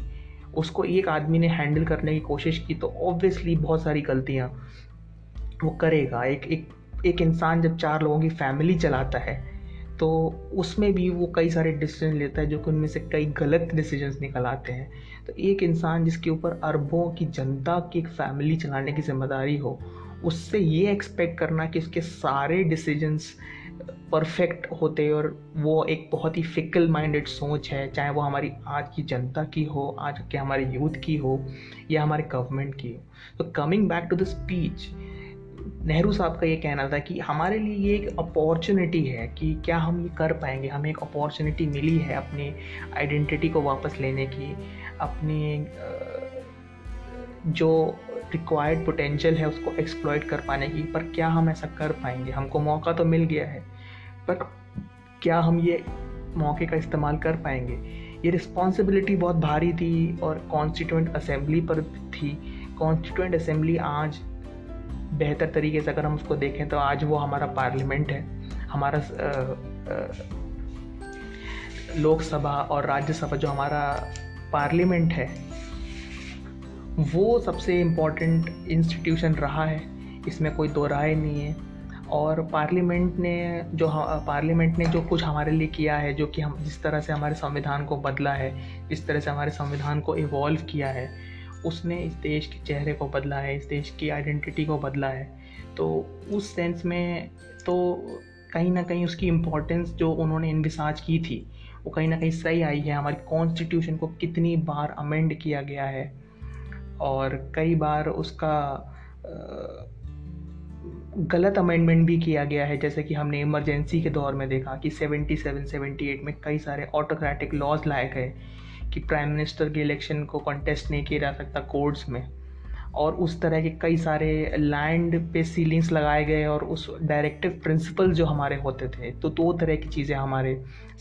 उसको एक आदमी ने हैंडल करने की कोशिश की तो ऑब्वियसली बहुत सारी गलतियाँ वो करेगा। एक एक एक इंसान जब चार लोगों की फैमिली चलाता है तो उसमें भी वो कई सारे डिसीज़न लेता है, जो कि उनमें से कई गलत डिसीजंस निकल आते हैं। तो एक इंसान जिसके ऊपर अरबों की जनता की एक फैमिली चलाने की ज़िम्मेदारी हो, उससे ये एक्सपेक्ट करना कि उसके सारे डिसीजंस परफेक्ट होते और वो एक बहुत ही फिकल माइंडेड सोच है, चाहे वो हमारी आज की जनता की हो, आज के हमारे यूथ की हो या हमारे गवर्नमेंट की हो। तो coming back to the speech Nehru साहब का ये कहना था कि हमारे लिए ये एक अपॉर्चुनिटी है कि क्या हम ये कर पाएँगे, हमें एक अपॉर्चुनिटी मिली है अपनी आइडेंटिटी को वापस लेने की, अपनी जो रिक्वायर्ड पोटेंशियल है उसको एक्सप्लॉयट कर पाने की, पर क्या हम ऐसा कर पाएँगे? हमको मौका तो मिल गया है, पर क्या हम ये मौके का इस्तेमाल कर पाएँगे? ये रिस्पॉन्सिबिलिटी बहुत भारी थी और कॉन्स्टिट्यूंट असेंबली पर थी। कॉन्स्टिट्यूंट असेंबली आज बेहतर तरीके से अगर हम उसको देखें तो आज वो हमारा पार्लियामेंट है, हमारा लोकसभा और राज्यसभा जो हमारा पार्लियामेंट है, वो सबसे इम्पोर्टेंट इंस्टीट्यूशन रहा है। इसमें कोई दो राय नहीं है। और पार्लियामेंट ने जो पार्लियामेंट ने जो कुछ हमारे लिए किया है, जो कि हम, जिस तरह से हमारे संविधान को बदला है जिस तरह से हमारे संविधान को इवॉल्व किया है उसने इस देश के चेहरे को बदला है इस देश की आइडेंटिटी को बदला है। तो उस सेंस में तो कहीं ना कहीं उसकी इम्पोर्टेंस जो उन्होंने इन्विसाज की थी वो कहीं ना कहीं सही आई है। हमारी कॉन्स्टिट्यूशन को कितनी बार अमेंड किया गया है और कई बार उसका गलत अमेंडमेंट भी किया गया है। जैसे कि हमने इमरजेंसी के दौर में देखा कि 77, 78 में कई सारे ऑटोक्रेटिक लॉज लाए गए। कि प्राइम मिनिस्टर के इलेक्शन को कंटेस्ट नहीं किया जा सकता कोर्ट्स में। और उस तरह के कई सारे लैंड पे सीलिंग्स लगाए गए और उस डायरेक्टिव प्रिंसिपल जो हमारे होते थे तो दो तरह की चीज़ें हमारे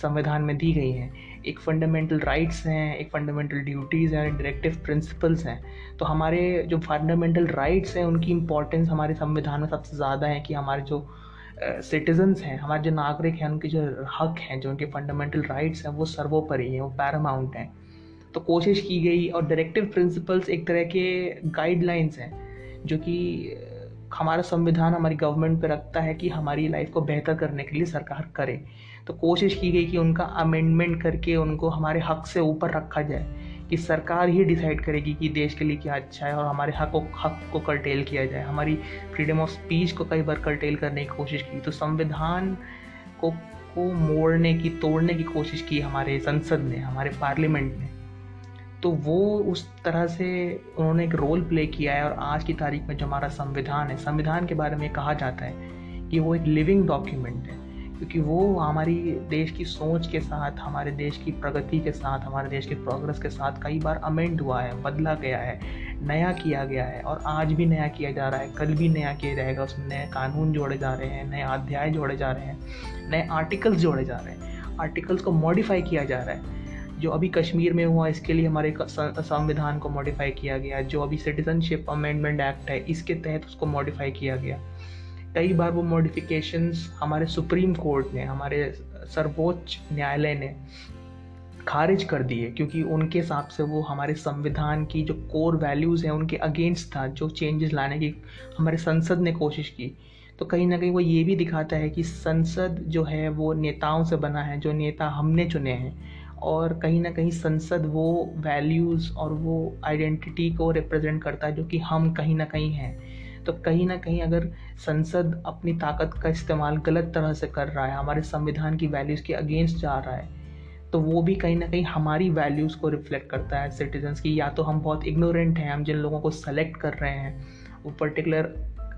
संविधान में दी गई हैं। एक फंडामेंटल राइट्स हैं, एक फंडामेंटल ड्यूटीज़ हैं डायरेक्टिव प्रिंसिपल्स हैं। तो हमारे जो फंडामेंटल राइट्स हैं, उनकी इम्पोर्टेंस हमारे संविधान में सबसे ज़्यादा है कि हमारे जो सिटीजन्स हैं, हमारे जो नागरिक हैं, उनके जो हक हैं, जो उनके फंडामेंटल राइट्स हैं, वो सर्वोपरि हैं, वो पैरामाउंट हैं। तो कोशिश की गई और डायरेक्टिव प्रिंसिपल्स एक तरह के गाइडलाइंस हैं, जो कि हमारा संविधान हमारी गवर्नमेंट पे रखता है कि हमारी लाइफ को बेहतर करने के लिए सरकार करे। तो कोशिश की गई कि उनका अमेंडमेंट करके उनको हमारे हक से ऊपर रखा जाए, कि सरकार ही डिसाइड करेगी कि देश के लिए क्या अच्छा है और हमारे हक को हक को कर्टेल किया जाए। हमारी फ्रीडम ऑफ़ स्पीच को कई बार कर्टेल करने की कोशिश की। तो संविधान को को मोड़ने की, तोड़ने की कोशिश की हमारे संसद ने, हमारे पार्लियामेंट ने। तो वो उस तरह से उन्होंने एक रोल प्ले किया है और आज की तारीख में जो हमारा संविधान है, संविधान के बारे में कहा जाता है कि वो एक लिविंग डॉक्यूमेंट है, क्योंकि वो हमारी देश की सोच के साथ, हमारे देश की प्रगति के साथ, हमारे देश के प्रोग्रेस के साथ कई बार अमेंड हुआ है, बदला गया है, नया किया गया है और आज भी नया किया जा रहा है, कल भी नया किया जाएगा, उसमें नए कानून जोड़े जा रहे हैं, नए अध्याय जोड़े जा रहे हैं, नए आर्टिकल्स जोड़े जा रहे हैं आर्टिकल्स को मॉडिफाई किया जा रहा है। जो अभी कश्मीर में हुआ, इसके लिए हमारे संविधान को मॉडिफाई किया गया, जो अभी सिटीजनशिप अमेंडमेंट एक्ट है, इसके तहत उसको मॉडिफाई किया गया। कई बार वो मॉडिफिकेशंस हमारे सुप्रीम कोर्ट ने, हमारे सर्वोच्च न्यायालय ने खारिज कर दिए, क्योंकि उनके हिसाब से वो हमारे संविधान की जो कोर वैल्यूज़ हैं, उनके अगेंस्ट था, जो चेंजेस लाने की हमारे संसद ने कोशिश की। तो कहीं ना कहीं वो ये भी दिखाता है कि संसद जो है, वो नेताओं से बना है, जो नेता हमने चुने हैं। और कहीं ना कहीं संसद वो वैल्यूज़ और वो आइडेंटिटी को रिप्रेजेंट करता है जो कि हम कहीं ना कहीं हैं। तो कहीं ना कहीं अगर संसद अपनी ताकत का इस्तेमाल गलत तरह से कर रहा है, हमारे संविधान की वैल्यूज़ के अगेंस्ट जा रहा है तो वो भी कहीं ना कहीं हमारी वैल्यूज़ को रिफ्लेक्ट करता है सिटीजन्स की। या तो हम बहुत इग्नोरेंट हैं, हम जिन लोगों को सेलेक्ट कर रहे हैं, वो पर्टिकुलर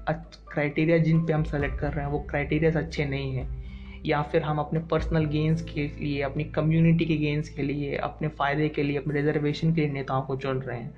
क्राइटेरिया जिन पे हम सेलेक्ट कर रहे हैं, वो क्राइटेरियाज अच्छे नहीं हैं। या फिर हम अपने पर्सनल गेंस के लिए, अपनी कम्युनिटी के गेंस के लिए, अपने फ़ायदे के लिए, अपने रिजर्वेशन के लिए नेताओं को चुन रहे हैं।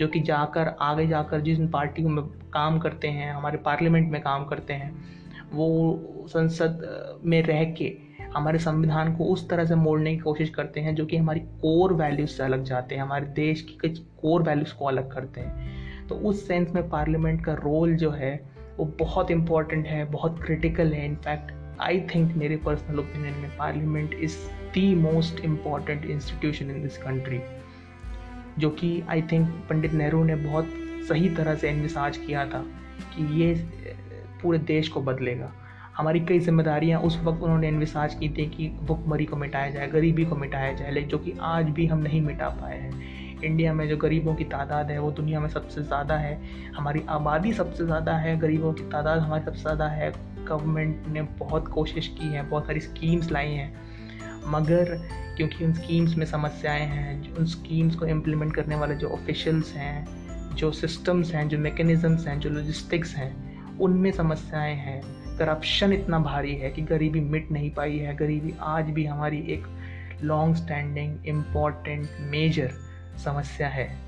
जो कि जाकर, आगे जाकर जिन पार्टी में काम करते हैं, हमारे पार्लियामेंट में काम करते हैं, वो संसद में रह के हमारे संविधान को उस तरह से मोड़ने की कोशिश करते हैं, जो कि हमारी कोर वैल्यूज़ से अलग जाते हैं, हमारे देश की कुछ कोर वैल्यूज़ को अलग करते हैं। तो उस सेंस में पार्लियामेंट का रोल जो है, वो बहुत इंपॉर्टेंट है, बहुत क्रिटिकल है इनफैक्ट आई थिंक मेरे पर्सनल ओपिनियन में parliament is the most important institution in this country जो कि आई थिंक पंडित नेहरू ने बहुत सही तरह से इन्विसाज किया था कि ये, पूरे देश को बदलेगा। हमारी कई जिम्मेदारियाँ उस वक्त उन्होंने इन्विसाज की थी कि भुखमरी को मिटाया जाए, गरीबी को मिटाया जाए, लेकिन जो कि आज भी हम नहीं मिटा पाए हैं। इंडिया में जो गरीबों की तादाद है, वो दुनिया में सबसे ज़्यादा है। हमारी आबादी सबसे ज़्यादा है, गरीबों की तादाद हमारी सबसे ज़्यादा है। गवर्नमेंट ने बहुत कोशिश की है, बहुत सारी स्कीम्स लाई हैं। मगर क्योंकि उन स्कीम्स में समस्याएँ हैं, उन स्कीम्स को इम्प्लीमेंट करने वाले जो ऑफिशल्स हैं, जो सिस्टम्स हैं, जो मेकनिज़म्स हैं, जो लॉजिस्टिक्स हैं, उनमें समस्याएँ हैं। करप्शन इतना भारी है कि गरीबी मिट नहीं पाई है। गरीबी आज भी हमारी एक लॉन्ग स्टैंडिंग इंपॉर्टेंट मेजर समस्या है।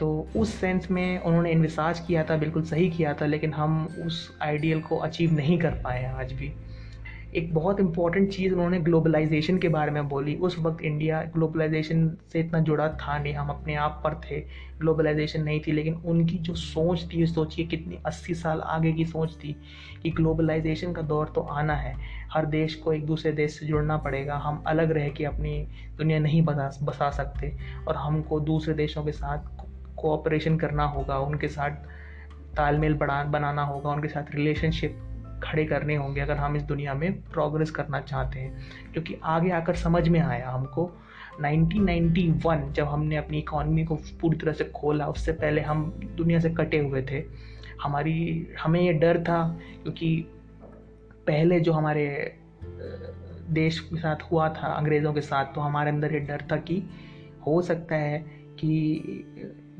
तो उस सेंस में उन्होंने इन्विसाज किया था, बिल्कुल सही किया था, लेकिन हम उस आइडियल को अचीव नहीं कर पाए हैं आज भी। एक बहुत इंपॉर्टेंट चीज़ उन्होंने ग्लोबलाइजेशन के बारे में बोली। उस वक्त इंडिया ग्लोबलाइजेशन से इतना जुड़ा था नहीं, हम अपने आप पर थे। ग्लोबलाइजेशन नहीं थी, लेकिन उनकी जो सोच थी सोचिए कितनी अस्सी साल आगे की सोच थी कि ग्लोबलाइजेशन का दौर तो आना है। हर देश को एक दूसरे देश से जुड़ना पड़ेगा। हम अलग रह के अपनी दुनिया नहीं बसा बसा सकते और हमको दूसरे देशों के साथ कोऑपरेशन करना होगा, उनके साथ तालमेल बढ़ा बनाना होगा, उनके साथ रिलेशनशिप खड़े करने होंगे, अगर हम इस दुनिया में प्रोग्रेस करना चाहते हैं। क्योंकि आगे आकर समझ में आया हमको 1991 जब हमने अपनी इकॉनमी को पूरी तरह से खोला, उससे पहले हम दुनिया से कटे हुए थे। हमारी, हमें ये डर था, क्योंकि पहले जो हमारे देश के साथ हुआ था, अंग्रेज़ों के साथ तो हमारे अंदर ये डर था कि हो सकता है कि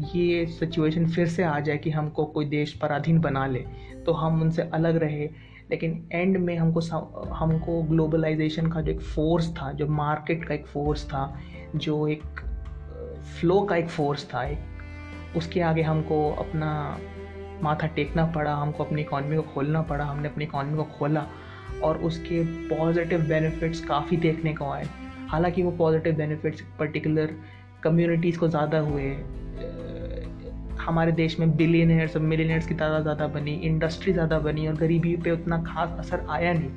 ये सिचुएशन फिर से आ जाए कि हमको कोई देश पराधीन बना ले तो हम उनसे अलग रहे। लेकिन एंड में हमको हमको ग्लोबलाइजेशन का जो एक फोर्स था, जो मार्केट का एक फोर्स था, जो एक फ्लो का एक फोर्स था, एक, उसके आगे हमको अपना माथा टेकना पड़ा, हमको अपनी इकॉनमी को खोलना पड़ा, हमने अपनी इकॉनमी को खोला, और उसके पॉजिटिव बेनिफिट्स काफ़ी देखने को आए। हालाँकि वो पॉजिटिव बेनिफिट्स पर्टिकुलर कम्युनिटीज़ को ज़्यादा हुए हमारे देश में बिलियनर्स और मिलीनियर्स की तादाद ज़्यादा बनी इंडस्ट्री ज़्यादा बनी और गरीबी पे उतना खास असर आया नहीं।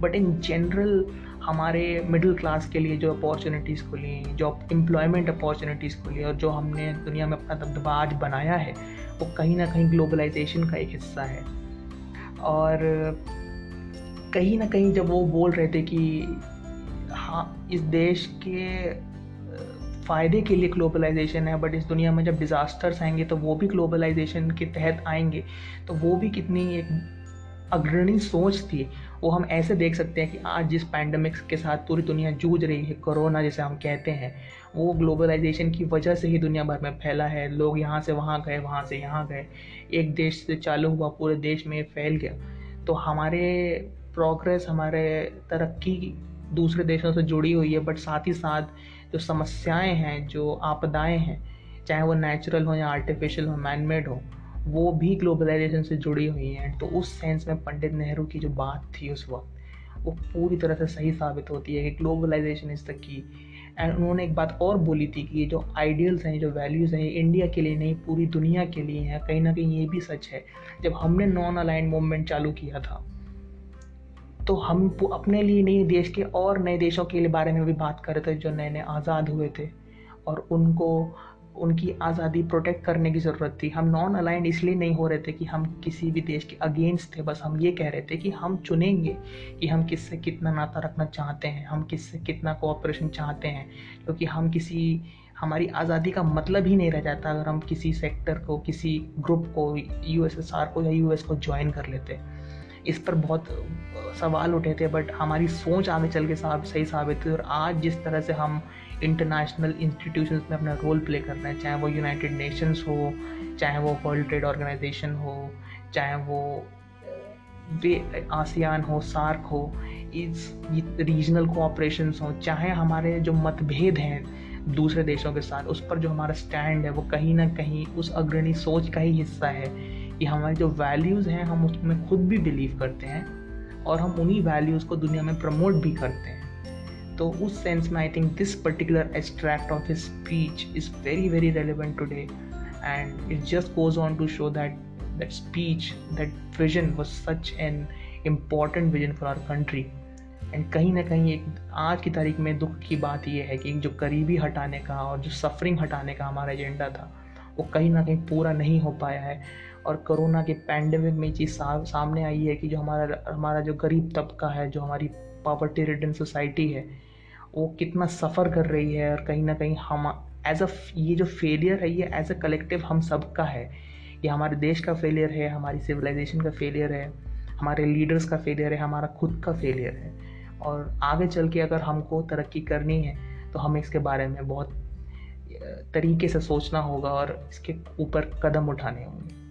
बट इन जनरल हमारे मिडिल क्लास के लिए जो अपॉर्चुनिटीज़ खुली, जो एम्प्लॉयमेंट अपॉर्चुनिटीज़ खुली और जो हमने दुनिया में अपना दबदबा आज बनाया है, वो कहीं ना कहीं ग्लोबलाइजेशन का एक हिस्सा है। और कहीं ना कहीं जब वो बोल रहे थे कि हाँ इस देश के फ़ायदे के लिए ग्लोबलाइजेशन है बट इस दुनिया में जब डिज़ास्टर्स आएँगे तो वो भी ग्लोबलाइजेशन के तहत आएँगे। तो वो भी कितनी एक अग्रणी सोच थी। वो हम ऐसे देख सकते हैं कि आज जिस पैंडमिक्स के साथ पूरी दुनिया जूझ रही है कोरोना जैसे हम कहते हैं, वो ग्लोबलाइजेशन की वजह से ही दुनिया भर में फैला है। लोग यहाँ से वहाँ गए, वहाँ से यहाँ गए। एक देश से चालू हुआ, पूरे देश में फैल गया। तो हमारे प्रोग्रेस हमारे तरक्की दूसरे देशों से जुड़ी हुई है बट साथ ही साथ जो समस्याएँ हैं, जो आपदाएँ हैं, चाहे वो नेचुरल हो या आर्टिफिशियल हो मैनमेड हो, वो भी ग्लोबलाइजेशन से जुड़ी हुई हैं। तो उस सेंस में पंडित नेहरू की जो बात थी उस वक्त, वो पूरी तरह से सही साबित होती है कि globalisation is the key and उन्होंने एक बात और बोली थी कि ये जो आइडियल्स हैं, जो वैल्यूज़ हैं इंडिया के लिए नहीं, पूरी दुनिया के लिए हैं। कहीं ना कहीं ये भी सच है। जब हमने नॉन अलाइन मूवमेंट चालू किया था तो हम अपने लिए नहीं, देश के और नए देशों के लिए बारे में भी बात कर रहे थे जो नए नए आज़ाद हुए थे। और उनको, उनकी आज़ादी प्रोटेक्ट करने की ज़रूरत थी। हम नॉन अलाइंड इसलिए नहीं हो रहे थे कि हम किसी भी देश के अगेंस्ट थे। बस हम ये कह रहे थे कि हम चुनेंगे कि हम किससे कितना नाता रखना चाहते हैं, हम किससे कितना कोऑपरेशन चाहते हैं। क्योंकि हम किसी, हमारी आज़ादी का मतलब ही नहीं रह जाता अगर हम किसी सेक्टर को, किसी ग्रुप को यूएसएसआर को या यूएस को ज्वाइन कर लेते। इस पर बहुत सवाल उठे थे बट हमारी सोच आगे चल के साहब सही साबित हुई और आज जिस तरह से हम इंटरनेशनल इंस्टीट्यूशन में अपना रोल प्ले कर रहे हैं, चाहे वो यूनाइटेड नेशंस हो, चाहे वो वर्ल्ड ट्रेड ऑर्गेनाइजेशन हो, चाहे वो वे आसियान हो सार्क हो, इस रीजनल कोऑपरेशन हो, चाहे हमारे जो मतभेद हैं दूसरे देशों के साथ, उस पर जो हमारा स्टैंड है, वो कहीं ना कहीं उस अग्रणी सोच का ही हिस्सा है। कि हमारे जो वैल्यूज़ हैं, हम उसमें खुद भी बिलीव करते हैं और हम उन्हीं वैल्यूज़ को दुनिया में प्रमोट भी करते हैं। तो उस सेंस में I think this particular extract of his speech is very very relevant today and it just goes on to show that that speech that vision was such an important vision for our country and कहीं ना कहीं एक आज की तारीख में दुख की बात यह है कि जो करीबी हटाने का और जो सफरिंग हटाने का हमारा एजेंडा था, वो कहीं ना कहीं पूरा नहीं हो पाया है। और कोरोना के पैंडमिक में चीज़ सा, सामने आई है कि जो हमारा हमारा जो गरीब तबका है जो हमारी पॉवर्टी रिटर्न सोसाइटी है वो कितना सफ़र कर रही है और कहीं ना कहीं हम एज अ ये जो फेलियर है ये एज अ कलेक्टिव हम सब का है। ये हमारे देश का फेलियर है हमारी सिविलाइजेशन का फेलियर है हमारे लीडर्स का फेलियर है हमारा खुद का फेलियर है। और आगे चल के अगर हमको तरक्की करनी है तो हमें इसके बारे में बहुत तरीके से सोचना होगा और इसके ऊपर कदम उठाने होंगे।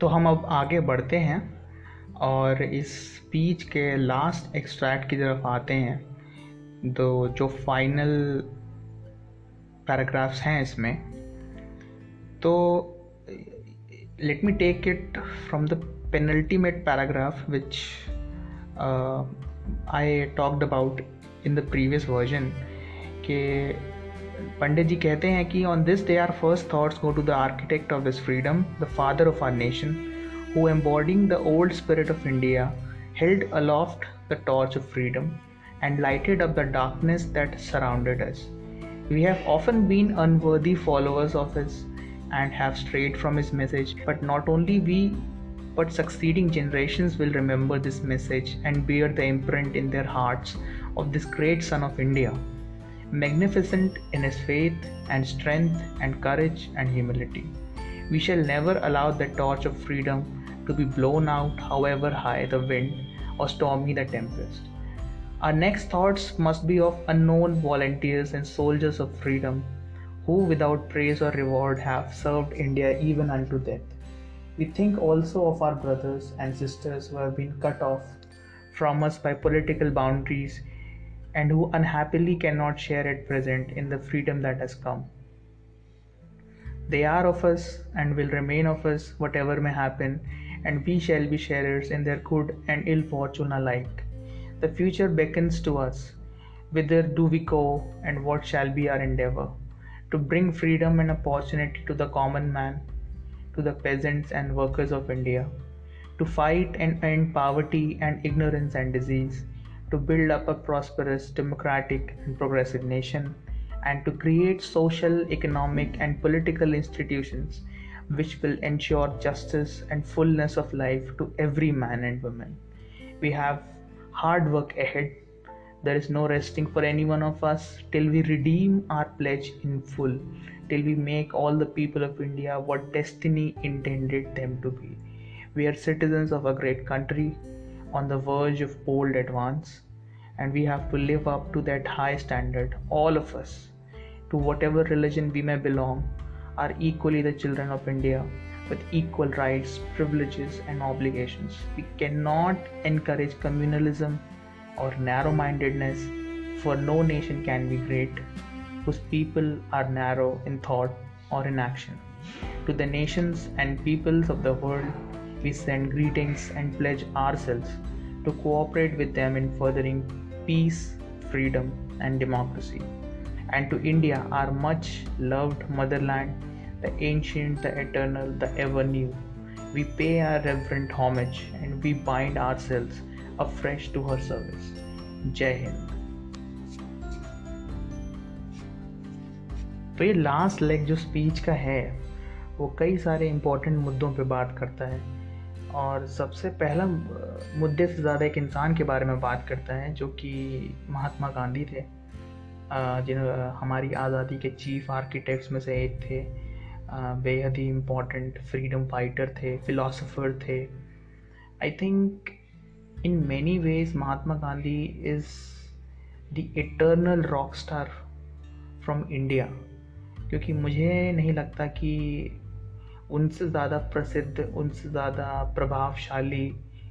तो हम अब आगे बढ़ते हैं और इस स्पीच के लास्ट एक्सट्रैक्ट की तरफ़ आते हैं। तो जो फाइनल पैराग्राफ्स हैं इसमें तो let me take it from the penultimate paragraph which I talked about in the previous version के पंडित जी कहते हैं कि on this day our first thoughts go to the architect of this freedom the father of our nation who embodying the old spirit of India held aloft the torch of freedom and lighted up the darkness that surrounded us. We have often been unworthy followers of his and have strayed from his message, but not only we, but succeeding generations will remember this message and bear the imprint in their hearts of this great son of India magnificent in his faith and strength and courage and humility. We shall never allow the torch of freedom to be blown out, however high the wind or stormy the tempest. Our next thoughts must be of unknown volunteers and soldiers of freedom who, without praise or reward, have served India even unto death. We think also of our brothers and sisters who have been cut off from us by political boundaries and who unhappily cannot share at present in the freedom that has come. They are of us and will remain of us, whatever may happen, and we shall be sharers in their good and ill fortune alike. The future beckons to us. Whither do we go, and what shall be our endeavor? To bring freedom and opportunity to the common man, to the peasants and workers of India, to fight and end poverty and ignorance and disease, to build up a prosperous, democratic, and progressive nation, and to create social, economic, and political institutions which will ensure justice and fullness of life to every man and woman. We have hard work ahead. There is no resting for any one of us till we redeem our pledge in full, till we make all the people of India what destiny intended them to be. We are citizens of a great country on the verge of bold advance, and we have to live up to that high standard, all of us, to whatever religion we may belong, are equally the children of India with equal rights, privileges, and obligations. We cannot encourage communalism or narrow mindedness, for no nation can be great whose people are narrow in thought or in action. To the nations and peoples of the world, we send greetings and pledge ourselves to cooperate with them in furthering peace, freedom, and democracy. And to India, our much loved motherland, the ancient, the eternal, the ever new. We pay our reverent homage and we bind ourselves afresh to her service. जय हिंद तो ये last leg जो speech का है वो कई सारे important मुद्दों पे बात करता है और सबसे पहला मुद्दे से ज़्यादा एक इंसान के बारे में बात करता है, जो कि महात्मा गांधी थे। जिन हमारी आज़ादी के चीफ आर्किटेक्ट्स में से एक थे। बेहद ही इंपॉर्टेंट फ्रीडम फाइटर थे फिलोसोफर थे। I think in many ways Mahatma Gandhi is the eternal rock star from India क्योंकि मुझे नहीं लगता कि उनसे ज़्यादा प्रसिद्ध, उनसे ज़्यादा प्रभावशाली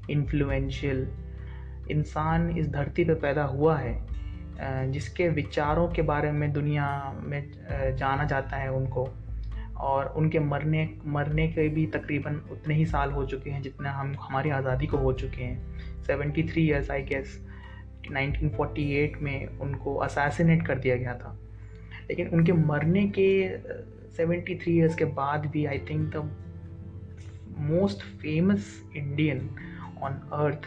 इन्फ्लुएंशियल इंसान इस धरती पर पैदा हुआ है जिसके विचारों के बारे में दुनिया में जाना जाता है उनको। और उनके मरने मरने के भी तकरीबन उतने ही साल हो चुके हैं जितना हम, हमारी आज़ादी को हो चुके हैं। Seventy three years I guess 1948 में उनको असैसिनेट कर दिया गया था। लेकिन उनके मरने के सेवेंटी थ्री ईयर्स के बाद भी I think the most famous Indian on earth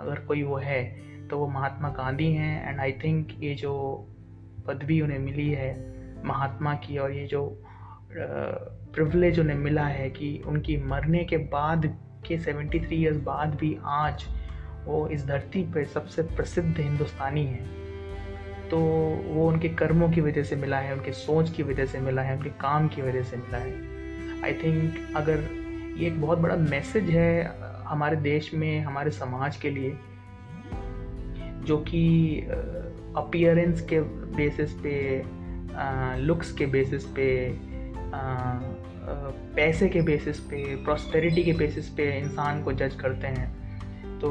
अगर कोई वो है तो वो महात्मा गांधी हैं एंड आई थिंक ये जो पदवी उन्हें मिली है, महात्मा की, और ये जो प्रिवलेज उन्हें मिला है कि उनकी मरने के बाद के 73 ईयर्स बाद भी आज वो इस धरती पर सबसे प्रसिद्ध हिंदुस्तानी हैं। तो वो उनके कर्मों की वजह से मिला है, उनके सोच की वजह से मिला है, उनके काम की वजह से मिला है। आई थिंक अगर ये एक बहुत बड़ा मैसेज है हमारे देश में, हमारे समाज के लिए, जो कि अपियरेंस के बेसिस पे लुक्स के बेसिस पे पैसे के बेसिस पे प्रॉस्पेरिटी के बेसिस पे इंसान को जज करते हैं तो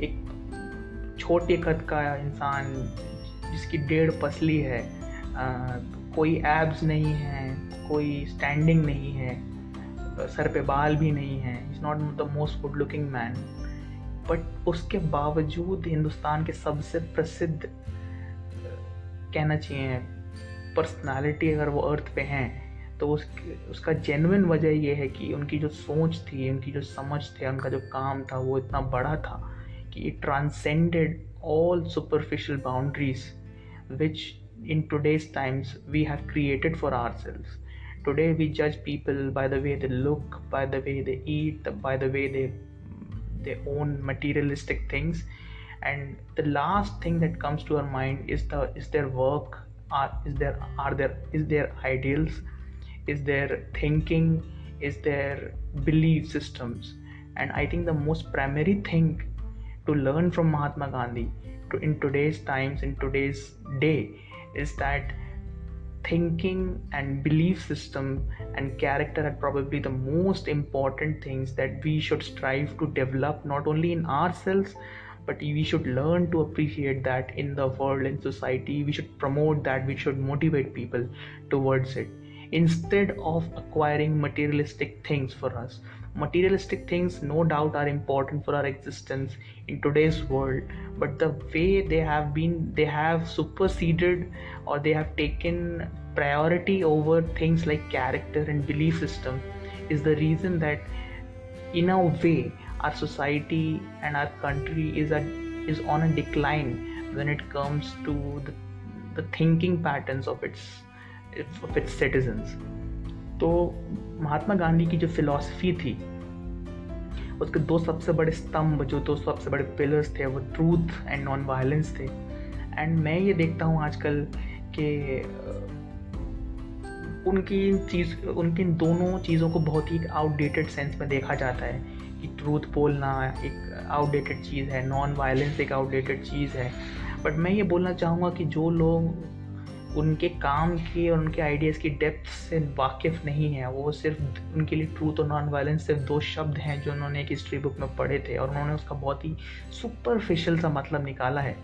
एक छोटे कद का इंसान जिसकी डेढ़ पसली है आ, कोई एब्स नहीं है कोई स्टैंडिंग नहीं है सर पे बाल भी नहीं है is not the most good looking man but उसके बावजूद हिंदुस्तान के सबसे प्रसिद्ध कहना चाहिए पर्सनालिटी अगर वो अर्थ पे हैं तो उस उसका जेनविन वजह ये है कि उनकी जो सोच थी उनकी जो समझ थे उनका जो काम था वो इतना बड़ा था कि it transcended all superficial boundaries which in today's times we have created for ourselves. Today we judge people by the way they look by the way they eat by the way they they own materialistic things. And the last thing that comes to our mind is the is their work are is there are there is their ideals is their thinking is their belief systems. And i think the most primary thing to learn from mahatma gandhi in today's times in today's day is that thinking and belief system and character are probably the most important things that we should strive to develop not only in ourselves but we should learn to appreciate that in the world in society. We should promote that. We should motivate people towards it. Instead of acquiring materialistic things for us materialistic things no doubt are important for our existence in today's world. But the way they have been they have superseded or they have taken priority over things like character and belief system is the reason that in a way our society and our country is a is on a decline when it comes to the, the thinking patterns of its of its citizens तो महात्मा गांधी की जो philosophy थी, उसके दो सबसे बड़े स्तंभ, जो दो सबसे बड़े पिलर्स थे, वो ट्रूथ एंड नॉन वायलेंस थे। एंड मैं ये देखता हूँ आजकल कि उनकी चीज़, उनकी दोनों चीज़ों को बहुत ही आउटडेटेड सेंस में देखा जाता है कि ट्रूथ बोलना एक आउटडेटेड चीज़ है नॉन वायलेंस एक आउटडेटेड चीज़ है। बट मैं ये बोलना चाहूँगा कि जो लोग उनके काम की और उनके आइडियाज़ की डेप्थ से वाकिफ़ नहीं है। वो सिर्फ़ उनके लिए ट्रूथ और नॉन वायलेंस सिर्फ़ दो शब्द हैं जो उन्होंने एक हिस्ट्री बुक में पढ़े थे और उन्होंने उसका बहुत ही सुपरफिशियल सा मतलब निकाला है।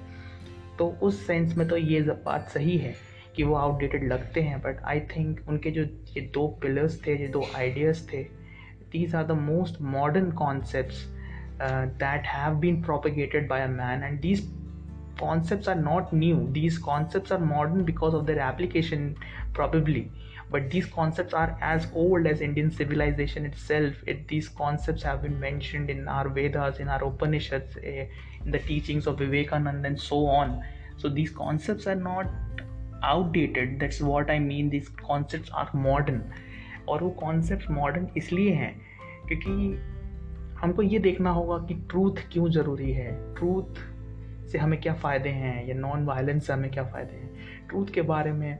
तो उस सेंस में तो ये बात सही है कि वो आउटडेटेड लगते हैं बट आई थिंक उनके जो ये दो पिलर्स थे, ये दो आइडियाज़ थे these are the most modern concept that have been propagated by a man and these concepts are not new these concepts are modern because of their application probably but these concepts are as old as indian civilization itself it, these concepts have been mentioned in our vedas in our upanishads uh, in the teachings of vivekananda and so on so these concepts are not outdated that's what i mean these concepts are modern और वो concept modern इसलिए हैं क्योंकि हमको ये देखना होगा कि ट्रूथ क्यों ज़रूरी है ट्रूथ से हमें क्या फ़ायदे हैं, या नॉन वायलेंस से हमें क्या फ़ायदे हैं? ट्रूथ के बारे में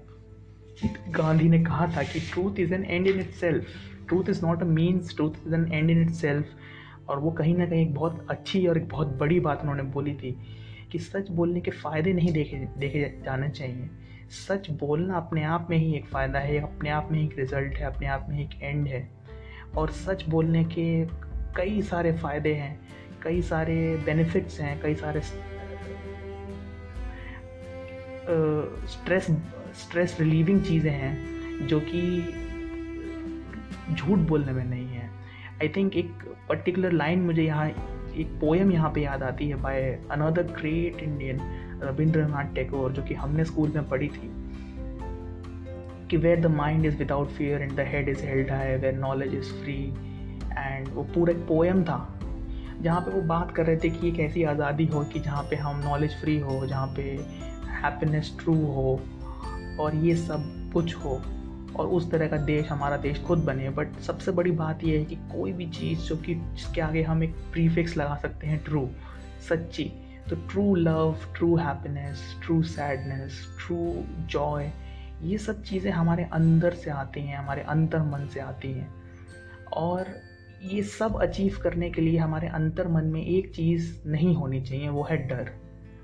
गांधी ने कहा था कि truth is an end in itself truth is not a means truth is an end in itself और वो कहीं ना कहीं एक बहुत अच्छी और एक बहुत बड़ी बात उन्होंने बोली थी कि सच बोलने के फ़ायदे नहीं देखे देखे जाने चाहिए। सच बोलना अपने आप में ही एक फ़ायदा है, अपने आप में ही एक रिज़ल्ट है, अपने आप में ही एक एंड है। और सच बोलने के कई सारे फ़ायदे हैं, कई सारे बेनिफिट्स हैं, कई सारे स्ट्रेस स्ट्रेस रिलीविंग चीज़ें हैं जो कि झूठ बोलने में नहीं है। आई थिंक एक पर्टिकुलर लाइन मुझे यहाँ, एक पोएम यहाँ पे याद आती है by another great Indian Rabindranath Tagore जो कि हमने स्कूल में पढ़ी थी। कि where the mind is without fear and the head is held high where knowledge is free and वो पूरा एक पोएम था। जहाँ पे वो बात कर रहे थे कि एक ऐसी आज़ादी हो कि जहाँ पे हम नॉलेज फ्री हो, जहाँ पे हैप्पीनेस ट्रू हो और ये सब कुछ हो, और उस तरह का देश, हमारा देश खुद बने। बट सबसे बड़ी बात यह है कि कोई भी चीज़ जो कि, जिसके आगे हम एक प्रीफिक्स लगा सकते हैं ट्रू सच्ची तो true love true happiness true sadness true joy ये सब चीज़ें हमारे अंदर से आती हैं, हमारे अंतर मन से आती हैं। और ये सब अचीव करने के लिए हमारे अंतर मन में एक चीज़ नहीं होनी चाहिए, वो है डर,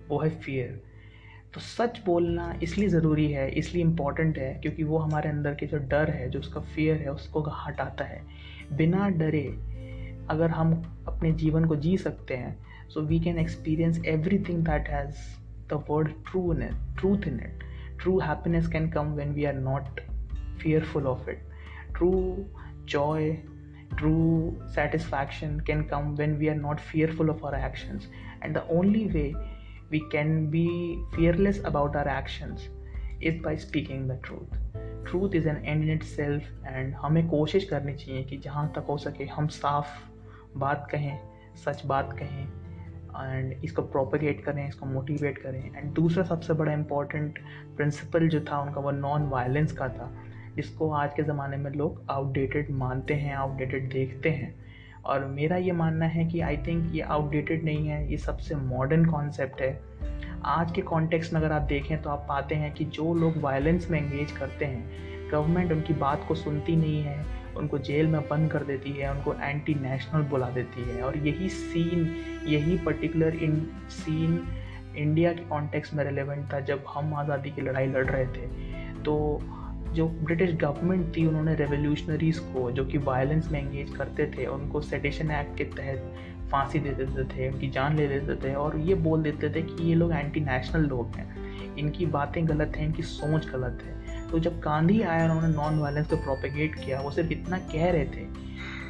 वो है फियर तो सच बोलना इसलिए ज़रूरी है इसलिए इंपॉर्टेंट है क्योंकि वो हमारे अंदर के जो डर है जो उसका फियर है उसको हटाता है बिना डरे अगर हम अपने जीवन को जी सकते हैं so we can experience everything that has the word true in it truth in it true happiness can come when we are not fearful of it. True joy, true satisfaction can come when we are not fearful of our actions. And the only way we can be fearless about our actions is by speaking the truth. Is an end in itself and हमें कोशिश करनी चाहिए कि जहाँ तक हो सके हम साफ़ बात कहें, सच बात कहें एंड इसको प्रोपगेट करें, इसको मोटिवेट करें एंड दूसरा सबसे बड़ा इंपॉर्टेंट प्रिंसिपल जो था उनका वो नॉन वायलेंस का था, जिसको आज के ज़माने में लोग आउटडेटेड मानते हैं आउटडेटेड देखते हैं और मेरा ये मानना है कि आई थिंक ये आउटडेटेड नहीं है, ये सबसे मॉडर्न कॉन्सेप्ट है। आज के कॉन्टेक्स्ट में अगर आप देखें तो आप पाते हैं कि जो लोग वायलेंस में एंगेज करते हैं गवर्नमेंट उनकी बात को सुनती नहीं है, उनको जेल में बंद कर देती है, उनको एंटी नेशनल बुला देती है। और यही सीन यही पर्टिकुलर इन सीन इंडिया के कॉन्टेक्स्ट में रिलेवेंट था जब हम आज़ादी की लड़ाई लड़ रहे थे। तो जो ब्रिटिश गवर्नमेंट थी, उन्होंने रेवोल्यूशनरीज़ को, जो कि वायलेंस में एंगेज करते थे, उनको सेडिशन एक्ट के तहत फांसी दे देते थे, उनकी जान ले लेते थे और ये बोल देते थे कि ये लोग एंटी नेशनल लोग हैं। इनकी बातें गलत हैं, इनकी सोच गलत है। तो जब गांधी आया उन्होंने नॉन वायलेंस को प्रोपेगेट किया, वो सिर्फ़ इतना कह रहे थे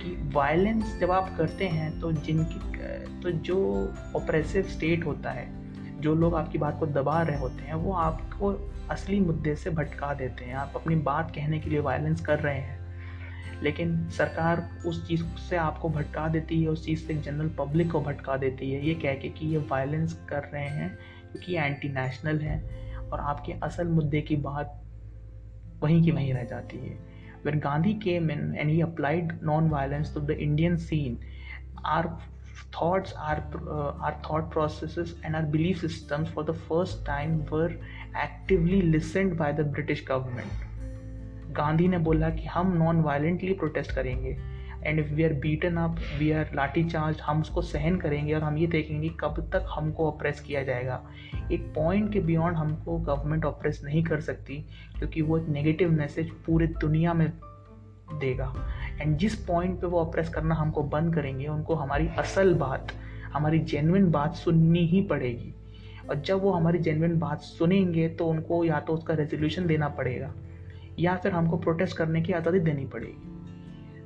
कि वायलेंस जब आप करते हैं तो जिनकी तो जो ऑपरेसिव स्टेट होता है जो लोग आपकी बात को दबा रहे होते हैं वो आपको असली मुद्दे से भटका देते हैं। आप अपनी बात कहने के लिए वायलेंस कर रहे हैं। लेकिन सरकार उस चीज़ से आपको भटका देती है उस चीज़ से जनरल पब्लिक को भटका देती है। ये कह के कि ये वायलेंस कर रहे हैं क्योंकि एंटी नेशनल है और आपके असल मुद्दे की बात वहीं की वहीं रह जाती है। When Gandhi came in and he applied non-violence to the Indian scene, thoughts, our uh, our thought processes, and our belief systems for the first time were actively listened by the British government. Gandhi ने बोला कि हम non violently protest करेंगे and if we are beaten up we are lathi charge हम उसको सहन करेंगे और हम ये देखेंगे कब तक हमको अप्रेस किया जाएगा एक पॉइंट के बियॉन्ड हमको गवर्नमेंट अप्रेस नहीं कर सकती क्योंकि वो एक नेगेटिव मैसेज पूरे दुनिया में देगा। एंड जिस पॉइंट पे वो अप्रेस करना हमको बंद करेंगे उनको हमारी असल बात हमारी जेनविन बात सुननी ही पड़ेगी। और जब वो हमारी जेनविन बात सुनेंगे तो उनको या तो उसका रेजोल्यूशन देना पड़ेगा या फिर हमको प्रोटेस्ट करने की आज़ादी देनी पड़ेगी।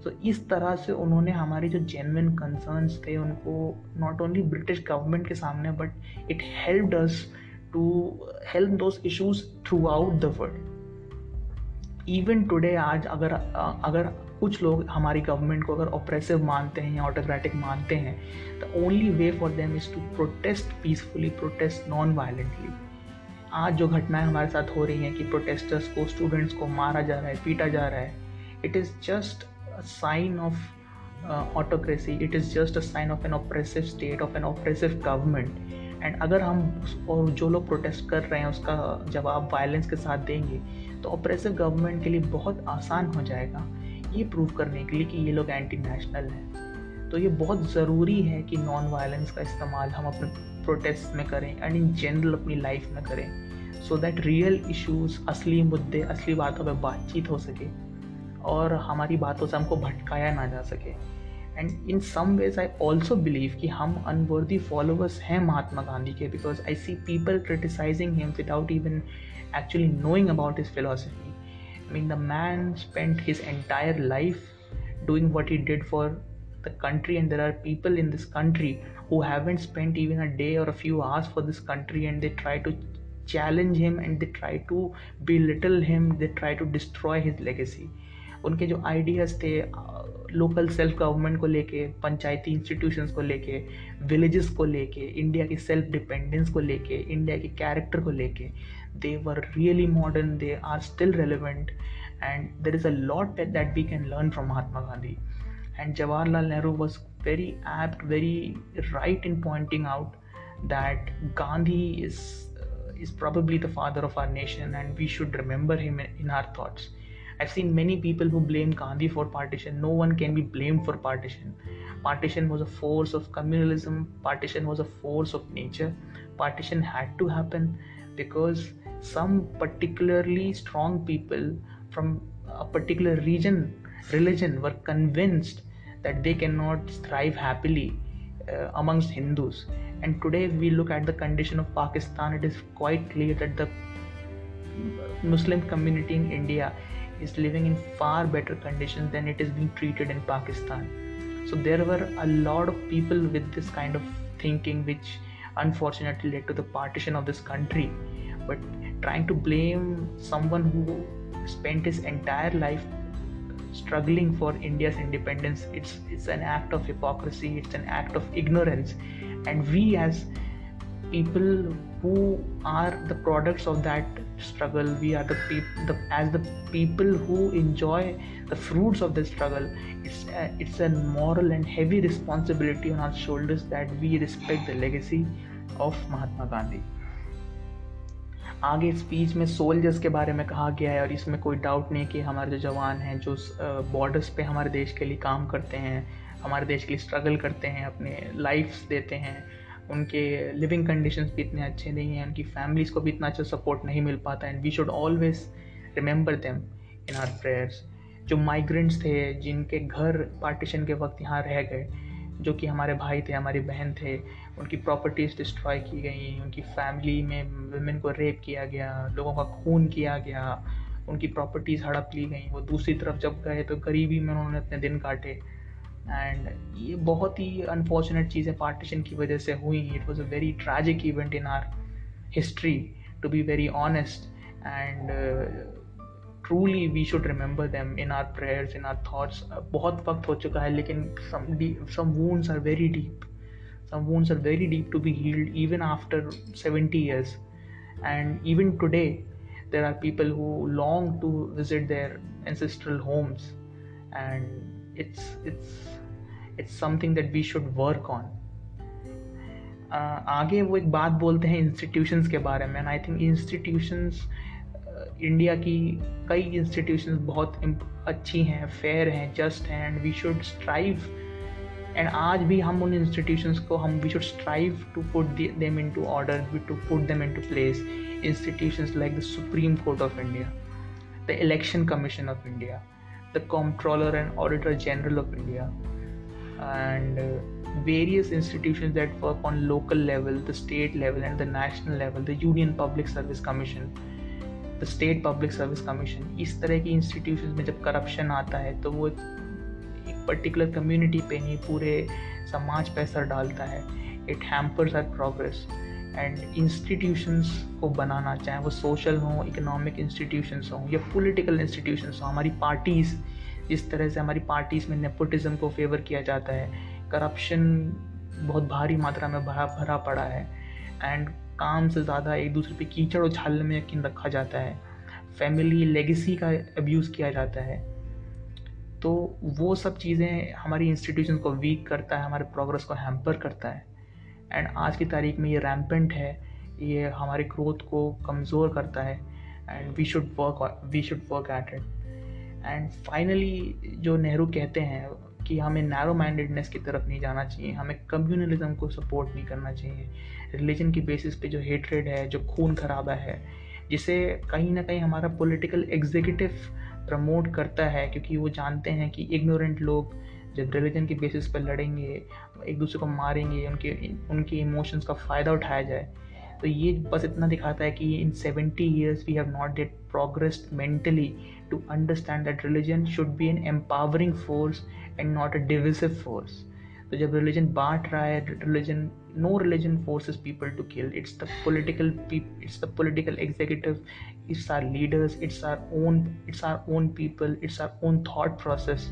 तो so, इस तरह से उन्होंने हमारे जो जेनविन कंसर्न्स थे उनको नॉट ओनली ब्रिटिश गवर्नमेंट के सामने but it help us to help those issues throughout the world even today आज अगर अगर कुछ लोग हमारी गवर्नमेंट को अगर ऑपरेसिव मानते हैं या ऑटोक्रेटिक मानते हैं the only way for them is to protest peacefully protest non violently आज जो घटनाएँ हमारे साथ हो रही हैं कि प्रोटेस्टर्स को स्टूडेंट्स को मारा जा रहा है पीटा जा रहा है it is just of uh, autocracy. It is just a sign of an oppressive state of an oppressive government. And अगर हम और जो लोग प्रोटेस्ट कर रहे हैं, उसका जवाब वायलेंस के साथ देंगे तो ऑपरेसिव गवर्नमेंट के लिए बहुत आसान हो जाएगा ये प्रूव करने के लिए कि ये लोग एंटी नेशनल हैं। तो ये बहुत ज़रूरी है कि नॉन वायलेंस का इस्तेमाल हम अपने प्रोटेस्ट में करें एंड इन जनरल अपनी लाइफ में करें सो दैट रियल इश्यूज़ असली मुद्दे, असली बातों पर बातचीत हो सके, और हमारी बातों से हमको भटकाया ना जा सके। And in some ways I also believe कि हम अनवर्दी फॉलोअर्स हैं महात्मा गांधी के because I see people criticising him without even actually knowing about his philosophy I mean, the man spent his entire life doing what he did for the country, and there are people in this country who haven't spent even a day or a few hours for this country, and they try to challenge him and they try to belittle him, they try to destroy his legacy. उनके जो ideas थे local self government को लेके, पंचायती institutions को लेके villages को लेके इंडिया की सेल्फ डिपेंडेंस को लेके इंडिया के कैरेक्टर को लेके they were really modern they are still relevant and there is a lot that we can learn from Mahatma Gandhi and Jawaharlal Nehru was very apt very right in pointing out that Gandhi is is probably the father of our nation, and we should remember him in our thoughts. I've seen many people who blame Gandhi for partition. No one can be blamed for partition. Partition was a force of communalism, partition was a force of nature. Partition had to happen because some particularly strong people from a particular region, religion, were convinced that they cannot thrive happily uh, amongst Hindus. And today, if we look at the condition of Pakistan, it is quite clear that the Muslim community in India is living in far better conditions than it is being treated in Pakistan. So there were a lot of people with this kind of thinking, which unfortunately led to the partition of this country. But trying to blame someone who spent his entire life struggling for India's independence, it's it's an act of hypocrisy, it's an act of ignorance, and we as people who are the products of that struggle we are the people the, as the people who enjoy the fruits of this struggle it's a, it's a moral and heavy responsibility on our shoulders that we respect the legacy of Mahatma Gandhi आगे speech में soldiers के बारे में कहा गया है और इसमें कोई डाउट नहीं कि हमारे जो जवान हैं जो बॉर्डर्स पे हमारे देश के लिए काम करते हैं हमारे देश के लिए स्ट्रगल करते हैं अपने लाइफ्स देते हैं उनके लिविंग कंडीशंस भी इतने अच्छे नहीं हैं, उनकी फैमिलीज़ को भी इतना अच्छा सपोर्ट नहीं मिल पाता and we should always remember them in our prayers जो माइग्रेंट्स थे, जिनके घर पार्टीशन के वक्त यहाँ रह गए, जो कि हमारे भाई थे, हमारी बहन थे, उनकी प्रॉपर्टीज़ डिस्ट्रॉय की गई, उनकी फैमिली में वुमेन को रेप किया गया, लोगों का खून किया गया, उनकी प्रॉपर्टीज़ हड़प ली गई, वो दूसरी तरफ़ जब गए तो गरीबी में उन्होंने अपने दिन काटे। एंड ये बहुत ही अनफॉर्चुनेट चीज़ें पार्टीशन की वजह से हुई it was a very tragic event in our history to be very honest and truly we should remember them in our prayers in our thoughts बहुत वक्त हो चुका है, लेकिन some wounds are very deep some wounds are very deep to be healed even after 70 years. And even today, there are people who long to visit their ancestral homes. And it's it's it's something that we should work on. Uh, आगे वो एक बात बोलते हैं institutions के बारे में I think institutions India की कई इंस्टीट्यूशंस बहुत अच्छी हैं फेयर हैं जस्ट हैं and we should strive and आज भी हम उन इंस्टीट्यूशंस को हम we should strive to put them into order to put them into place institutions like the Supreme Court of India the Election Commission of India the comptroller and auditor general of india and uh, various institutions that work on local level the state level and the national level the union public service commission the State Public Service Commission इस तरह की institution में जब corruption आता है तो वो एक पर्टिकुलर कम्युनिटी पे नहीं पूरे समाज पे असर डालता है it hampers our progress and institutions को बनाना चाहे, वो सोशल हों, इकोनॉमिक इंस्टीट्यूशंस हों, या पॉलिटिकल इंस्टीट्यूशंस हों, हमारी पार्टीज़ जिस तरह से हमारी पार्टीज़ में नेपोटिज्म को फेवर किया जाता है। करप्शन बहुत भारी मात्रा में भरा भरा पड़ा है एंड काम से ज़्यादा एक दूसरे पे कीचड़ और उछालने में यकीन रखा जाता है। फैमिली लेगेसी का अब्यूज़ किया जाता है। तो वो सब चीज़ें हमारी इंस्टीट्यूशन को वीक करता है, हमारे प्रोग्रेस को हैम्पर करता है। एंड आज की तारीख में ये रैम्पेंट है, ये हमारे ग्रोथ को कमज़ोर करता है and we should work we should work at it and finally जो नेहरू कहते हैं कि हमें नैरो माइंडेडनेस की तरफ़ नहीं जाना चाहिए, हमें कम्युनलिज्म को सपोर्ट नहीं करना चाहिए। रिलीजन की बेसिस पे जो हेटरेड है, जो खून खराबा है, जिसे कहीं ना कहीं हमारा पॉलिटिकल एग्जीक्यूटिव प्रमोट करता है, क्योंकि वो जानते हैं कि इग्नोरेंट लोग जब रिलीजन की बेसिस पर लड़ेंगे, एक दूसरे को मारेंगे, उनके उनके इमोशंस का फ़ायदा उठाया जाए तो ये बस इतना दिखाता है कि in seventy years we have not yet progressed mentally to understand that religion should be an empowering force and not a divisive force तो जब रिलीजन बांट रहा है religion no religion forces people to kill it's the political it's the political executive it's our leaders it's our own it's our own people it's our own thought process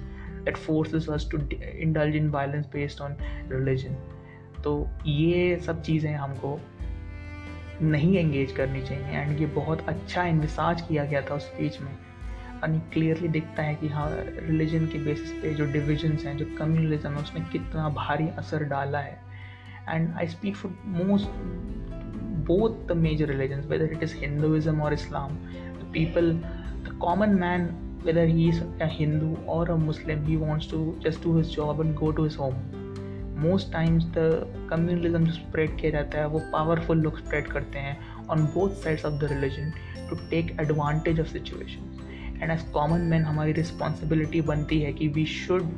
that force to indulge in violence based on religion तो ये सब चीज़ें हमको नहीं engage करनी चाहिए and ये बहुत अच्छा इन्विसाज किया गया था उस स्पीच में। यानी क्लियरली दिखता है कि हाँ रिलीजन के बेसिस पे जो डिविजन्स हैं, जो कम्युनलिज्म है, उसने कितना भारी असर डाला है। And I speak for most both the major religion whether it is Hinduism और Islam the people the common man whether he is a Hindu or a Muslim, he wants to just do his job and go to his home. Most times the communalism जो spread किया जाता है वो powerful लोग spread करते हैं on both sides of the religion to take advantage of situation and as common man हमारी responsibility बनती है कि we should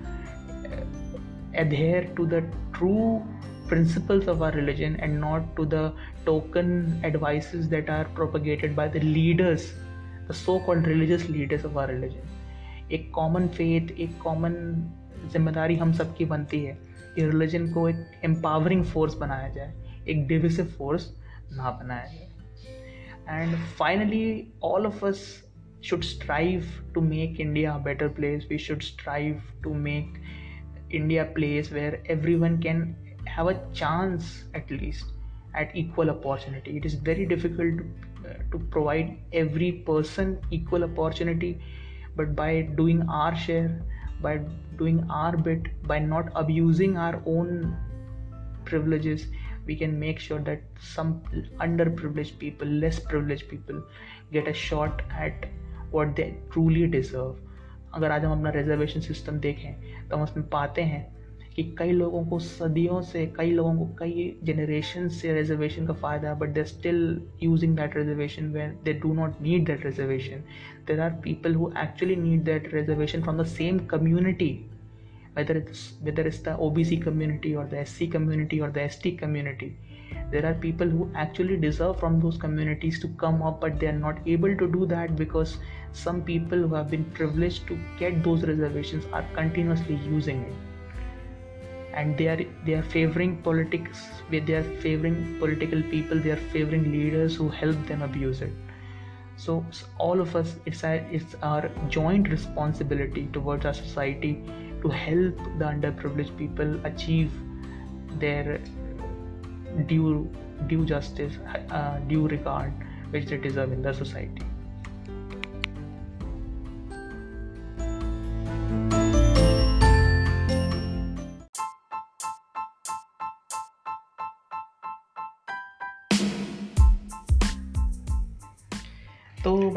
adhere to the true principles of our religion and not to the token advices that are propagated by the leaders so called religious leaders of our religion एक common faith एक common ज़िम्मेदारी हम सबकी बनती है कि religion को एक एम्पावरिंग फोर्स बनाया जाए, एक डिविसिव फोर्स ना बनाया जाए। And finally all of us should strive to make India better place we should strive to make India place where everyone can have a chance at least at equal opportunity it is very difficult to provide every person equal opportunity but by doing our share by doing our bit by not abusing our own privileges we can make sure that some underprivileged people less privileged people get a shot at what they truly deserve अगर आज हम अपना reservation system देखें तो हम उसमें पाते हैं कि कई लोगों को सदियों से, कई लोगों को, कई जनरेशन से रिजर्वेशन का फ़ायदा but they're still using that reservation way they do not need that reservation there are people who actually need that reservation from the same community whether it's whether is the O B C community और the S C community और the S T community there are people who actually deserve from those communities to come up but they are not able to do that because some people who have been privilege to get those reservation are continuously using it and they are they are favoring politics they are favoring political people they are favoring leaders who help them abuse it. So all of us it's our, it's our joint responsibility towards our society to help the underprivileged people achieve their due due justice uh, due regard which they deserve in the society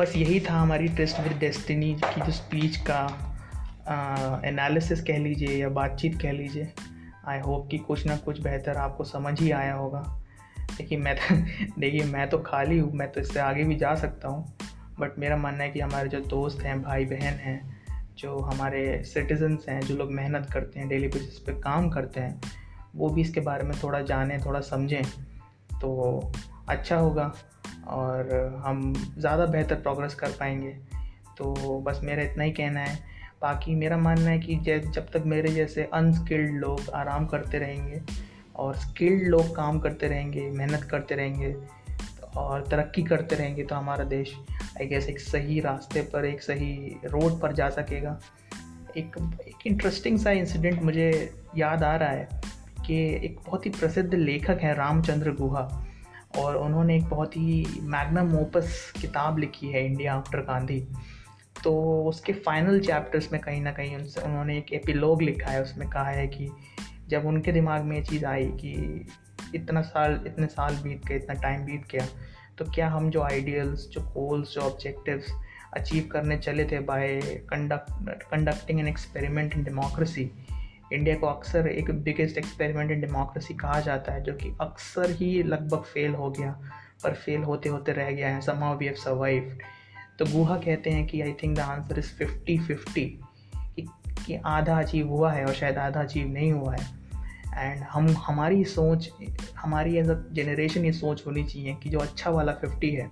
बस यही था हमारी trust with destiny की, जो speech का analysis कह लीजिए या बातचीत कह लीजिए। आई होप कि कुछ ना कुछ बेहतर आपको समझ ही आया होगा। देखिए, मैं तो [LAUGHS] देखिए, मैं तो खाली हूँ, मैं तो इससे आगे भी जा सकता हूँ। बट मेरा मानना है कि हमारे जो दोस्त हैं भाई बहन हैं, जो हमारे सिटीजन्स हैं, जो लोग मेहनत करते हैं डेली बेसिस पे काम करते हैं, वो भी इसके बारे में थोड़ा जानें, थोड़ा समझें तो अच्छा होगा। और हम ज़्यादा बेहतर प्रोग्रेस कर पाएँगे। तो बस मेरा इतना ही कहना है। बाकी मेरा मानना है कि जब तक मेरे जैसे अनस्किल्ड लोग आराम करते रहेंगे और स्किल्ड लोग काम करते रहेंगे, मेहनत करते रहेंगे और तरक्की करते रहेंगे तो हमारा देश आई गेस एक सही रास्ते पर, एक सही रोड पर जा सकेगा। एक एक इंटरेस्टिंग सा इंसिडेंट मुझे याद आ रहा है कि एक बहुत ही प्रसिद्ध लेखक हैं रामचंद्र गुहा। और उन्होंने एक बहुत ही मैग्नम ओपस किताब लिखी है इंडिया आफ्टर गांधी तो उसके फाइनल चैप्टर्स में कहीं ना कहीं उनसे उन्होंने एक एपिलॉग लिखा है, उसमें कहा है कि जब उनके दिमाग में ये चीज़ आई कि इतना साल, इतने साल बीत गए, इतना टाइम बीत गया तो क्या हम जो आइडियल्स जो गोल्स जो ऑब्जेक्टिव्स अचीव करने चले थे by conduct conducting an experiment in democracy India को अक्सर एक बिगेस्ट एक्सपेरिमेंट इन डेमोक्रेसी कहा जाता है, जो कि अक्सर ही लगभग फेल हो गया, पर फेल होते होते रह गया है। समाउ वी हैव सर्वाइव तो गुहा कहते हैं कि I think the answer is fifty fifty कि आधा अचीव हुआ है और शायद आधा अचीव नहीं हुआ है। एंड हम, हमारी सोच, हमारी एज अ जनरेशन ये सोच होनी चाहिए कि जो अच्छा वाला फिफ्टी है,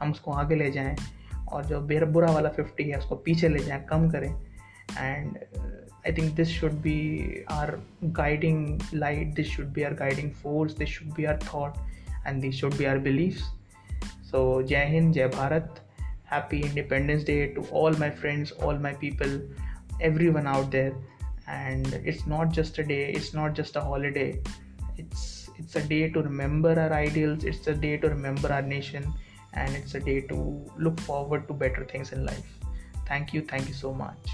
हम उसको आगे ले जाएँ और जो बेर बुरा वाला फिफ्टी है, उसको पीछे ले जाएँ, कम करें। And I think this should be our guiding light, this should be our guiding force, this should be our thought, and these should be our beliefs. So, Jai Hind, Jai Bharat, happy Independence Day to all my friends, all my people, everyone out there. And it's not just a day, it's not just a holiday, it's it's a day to remember our ideals, it's a day to remember our nation, and it's a day to look forward to better things in life. Thank you, thank you so much.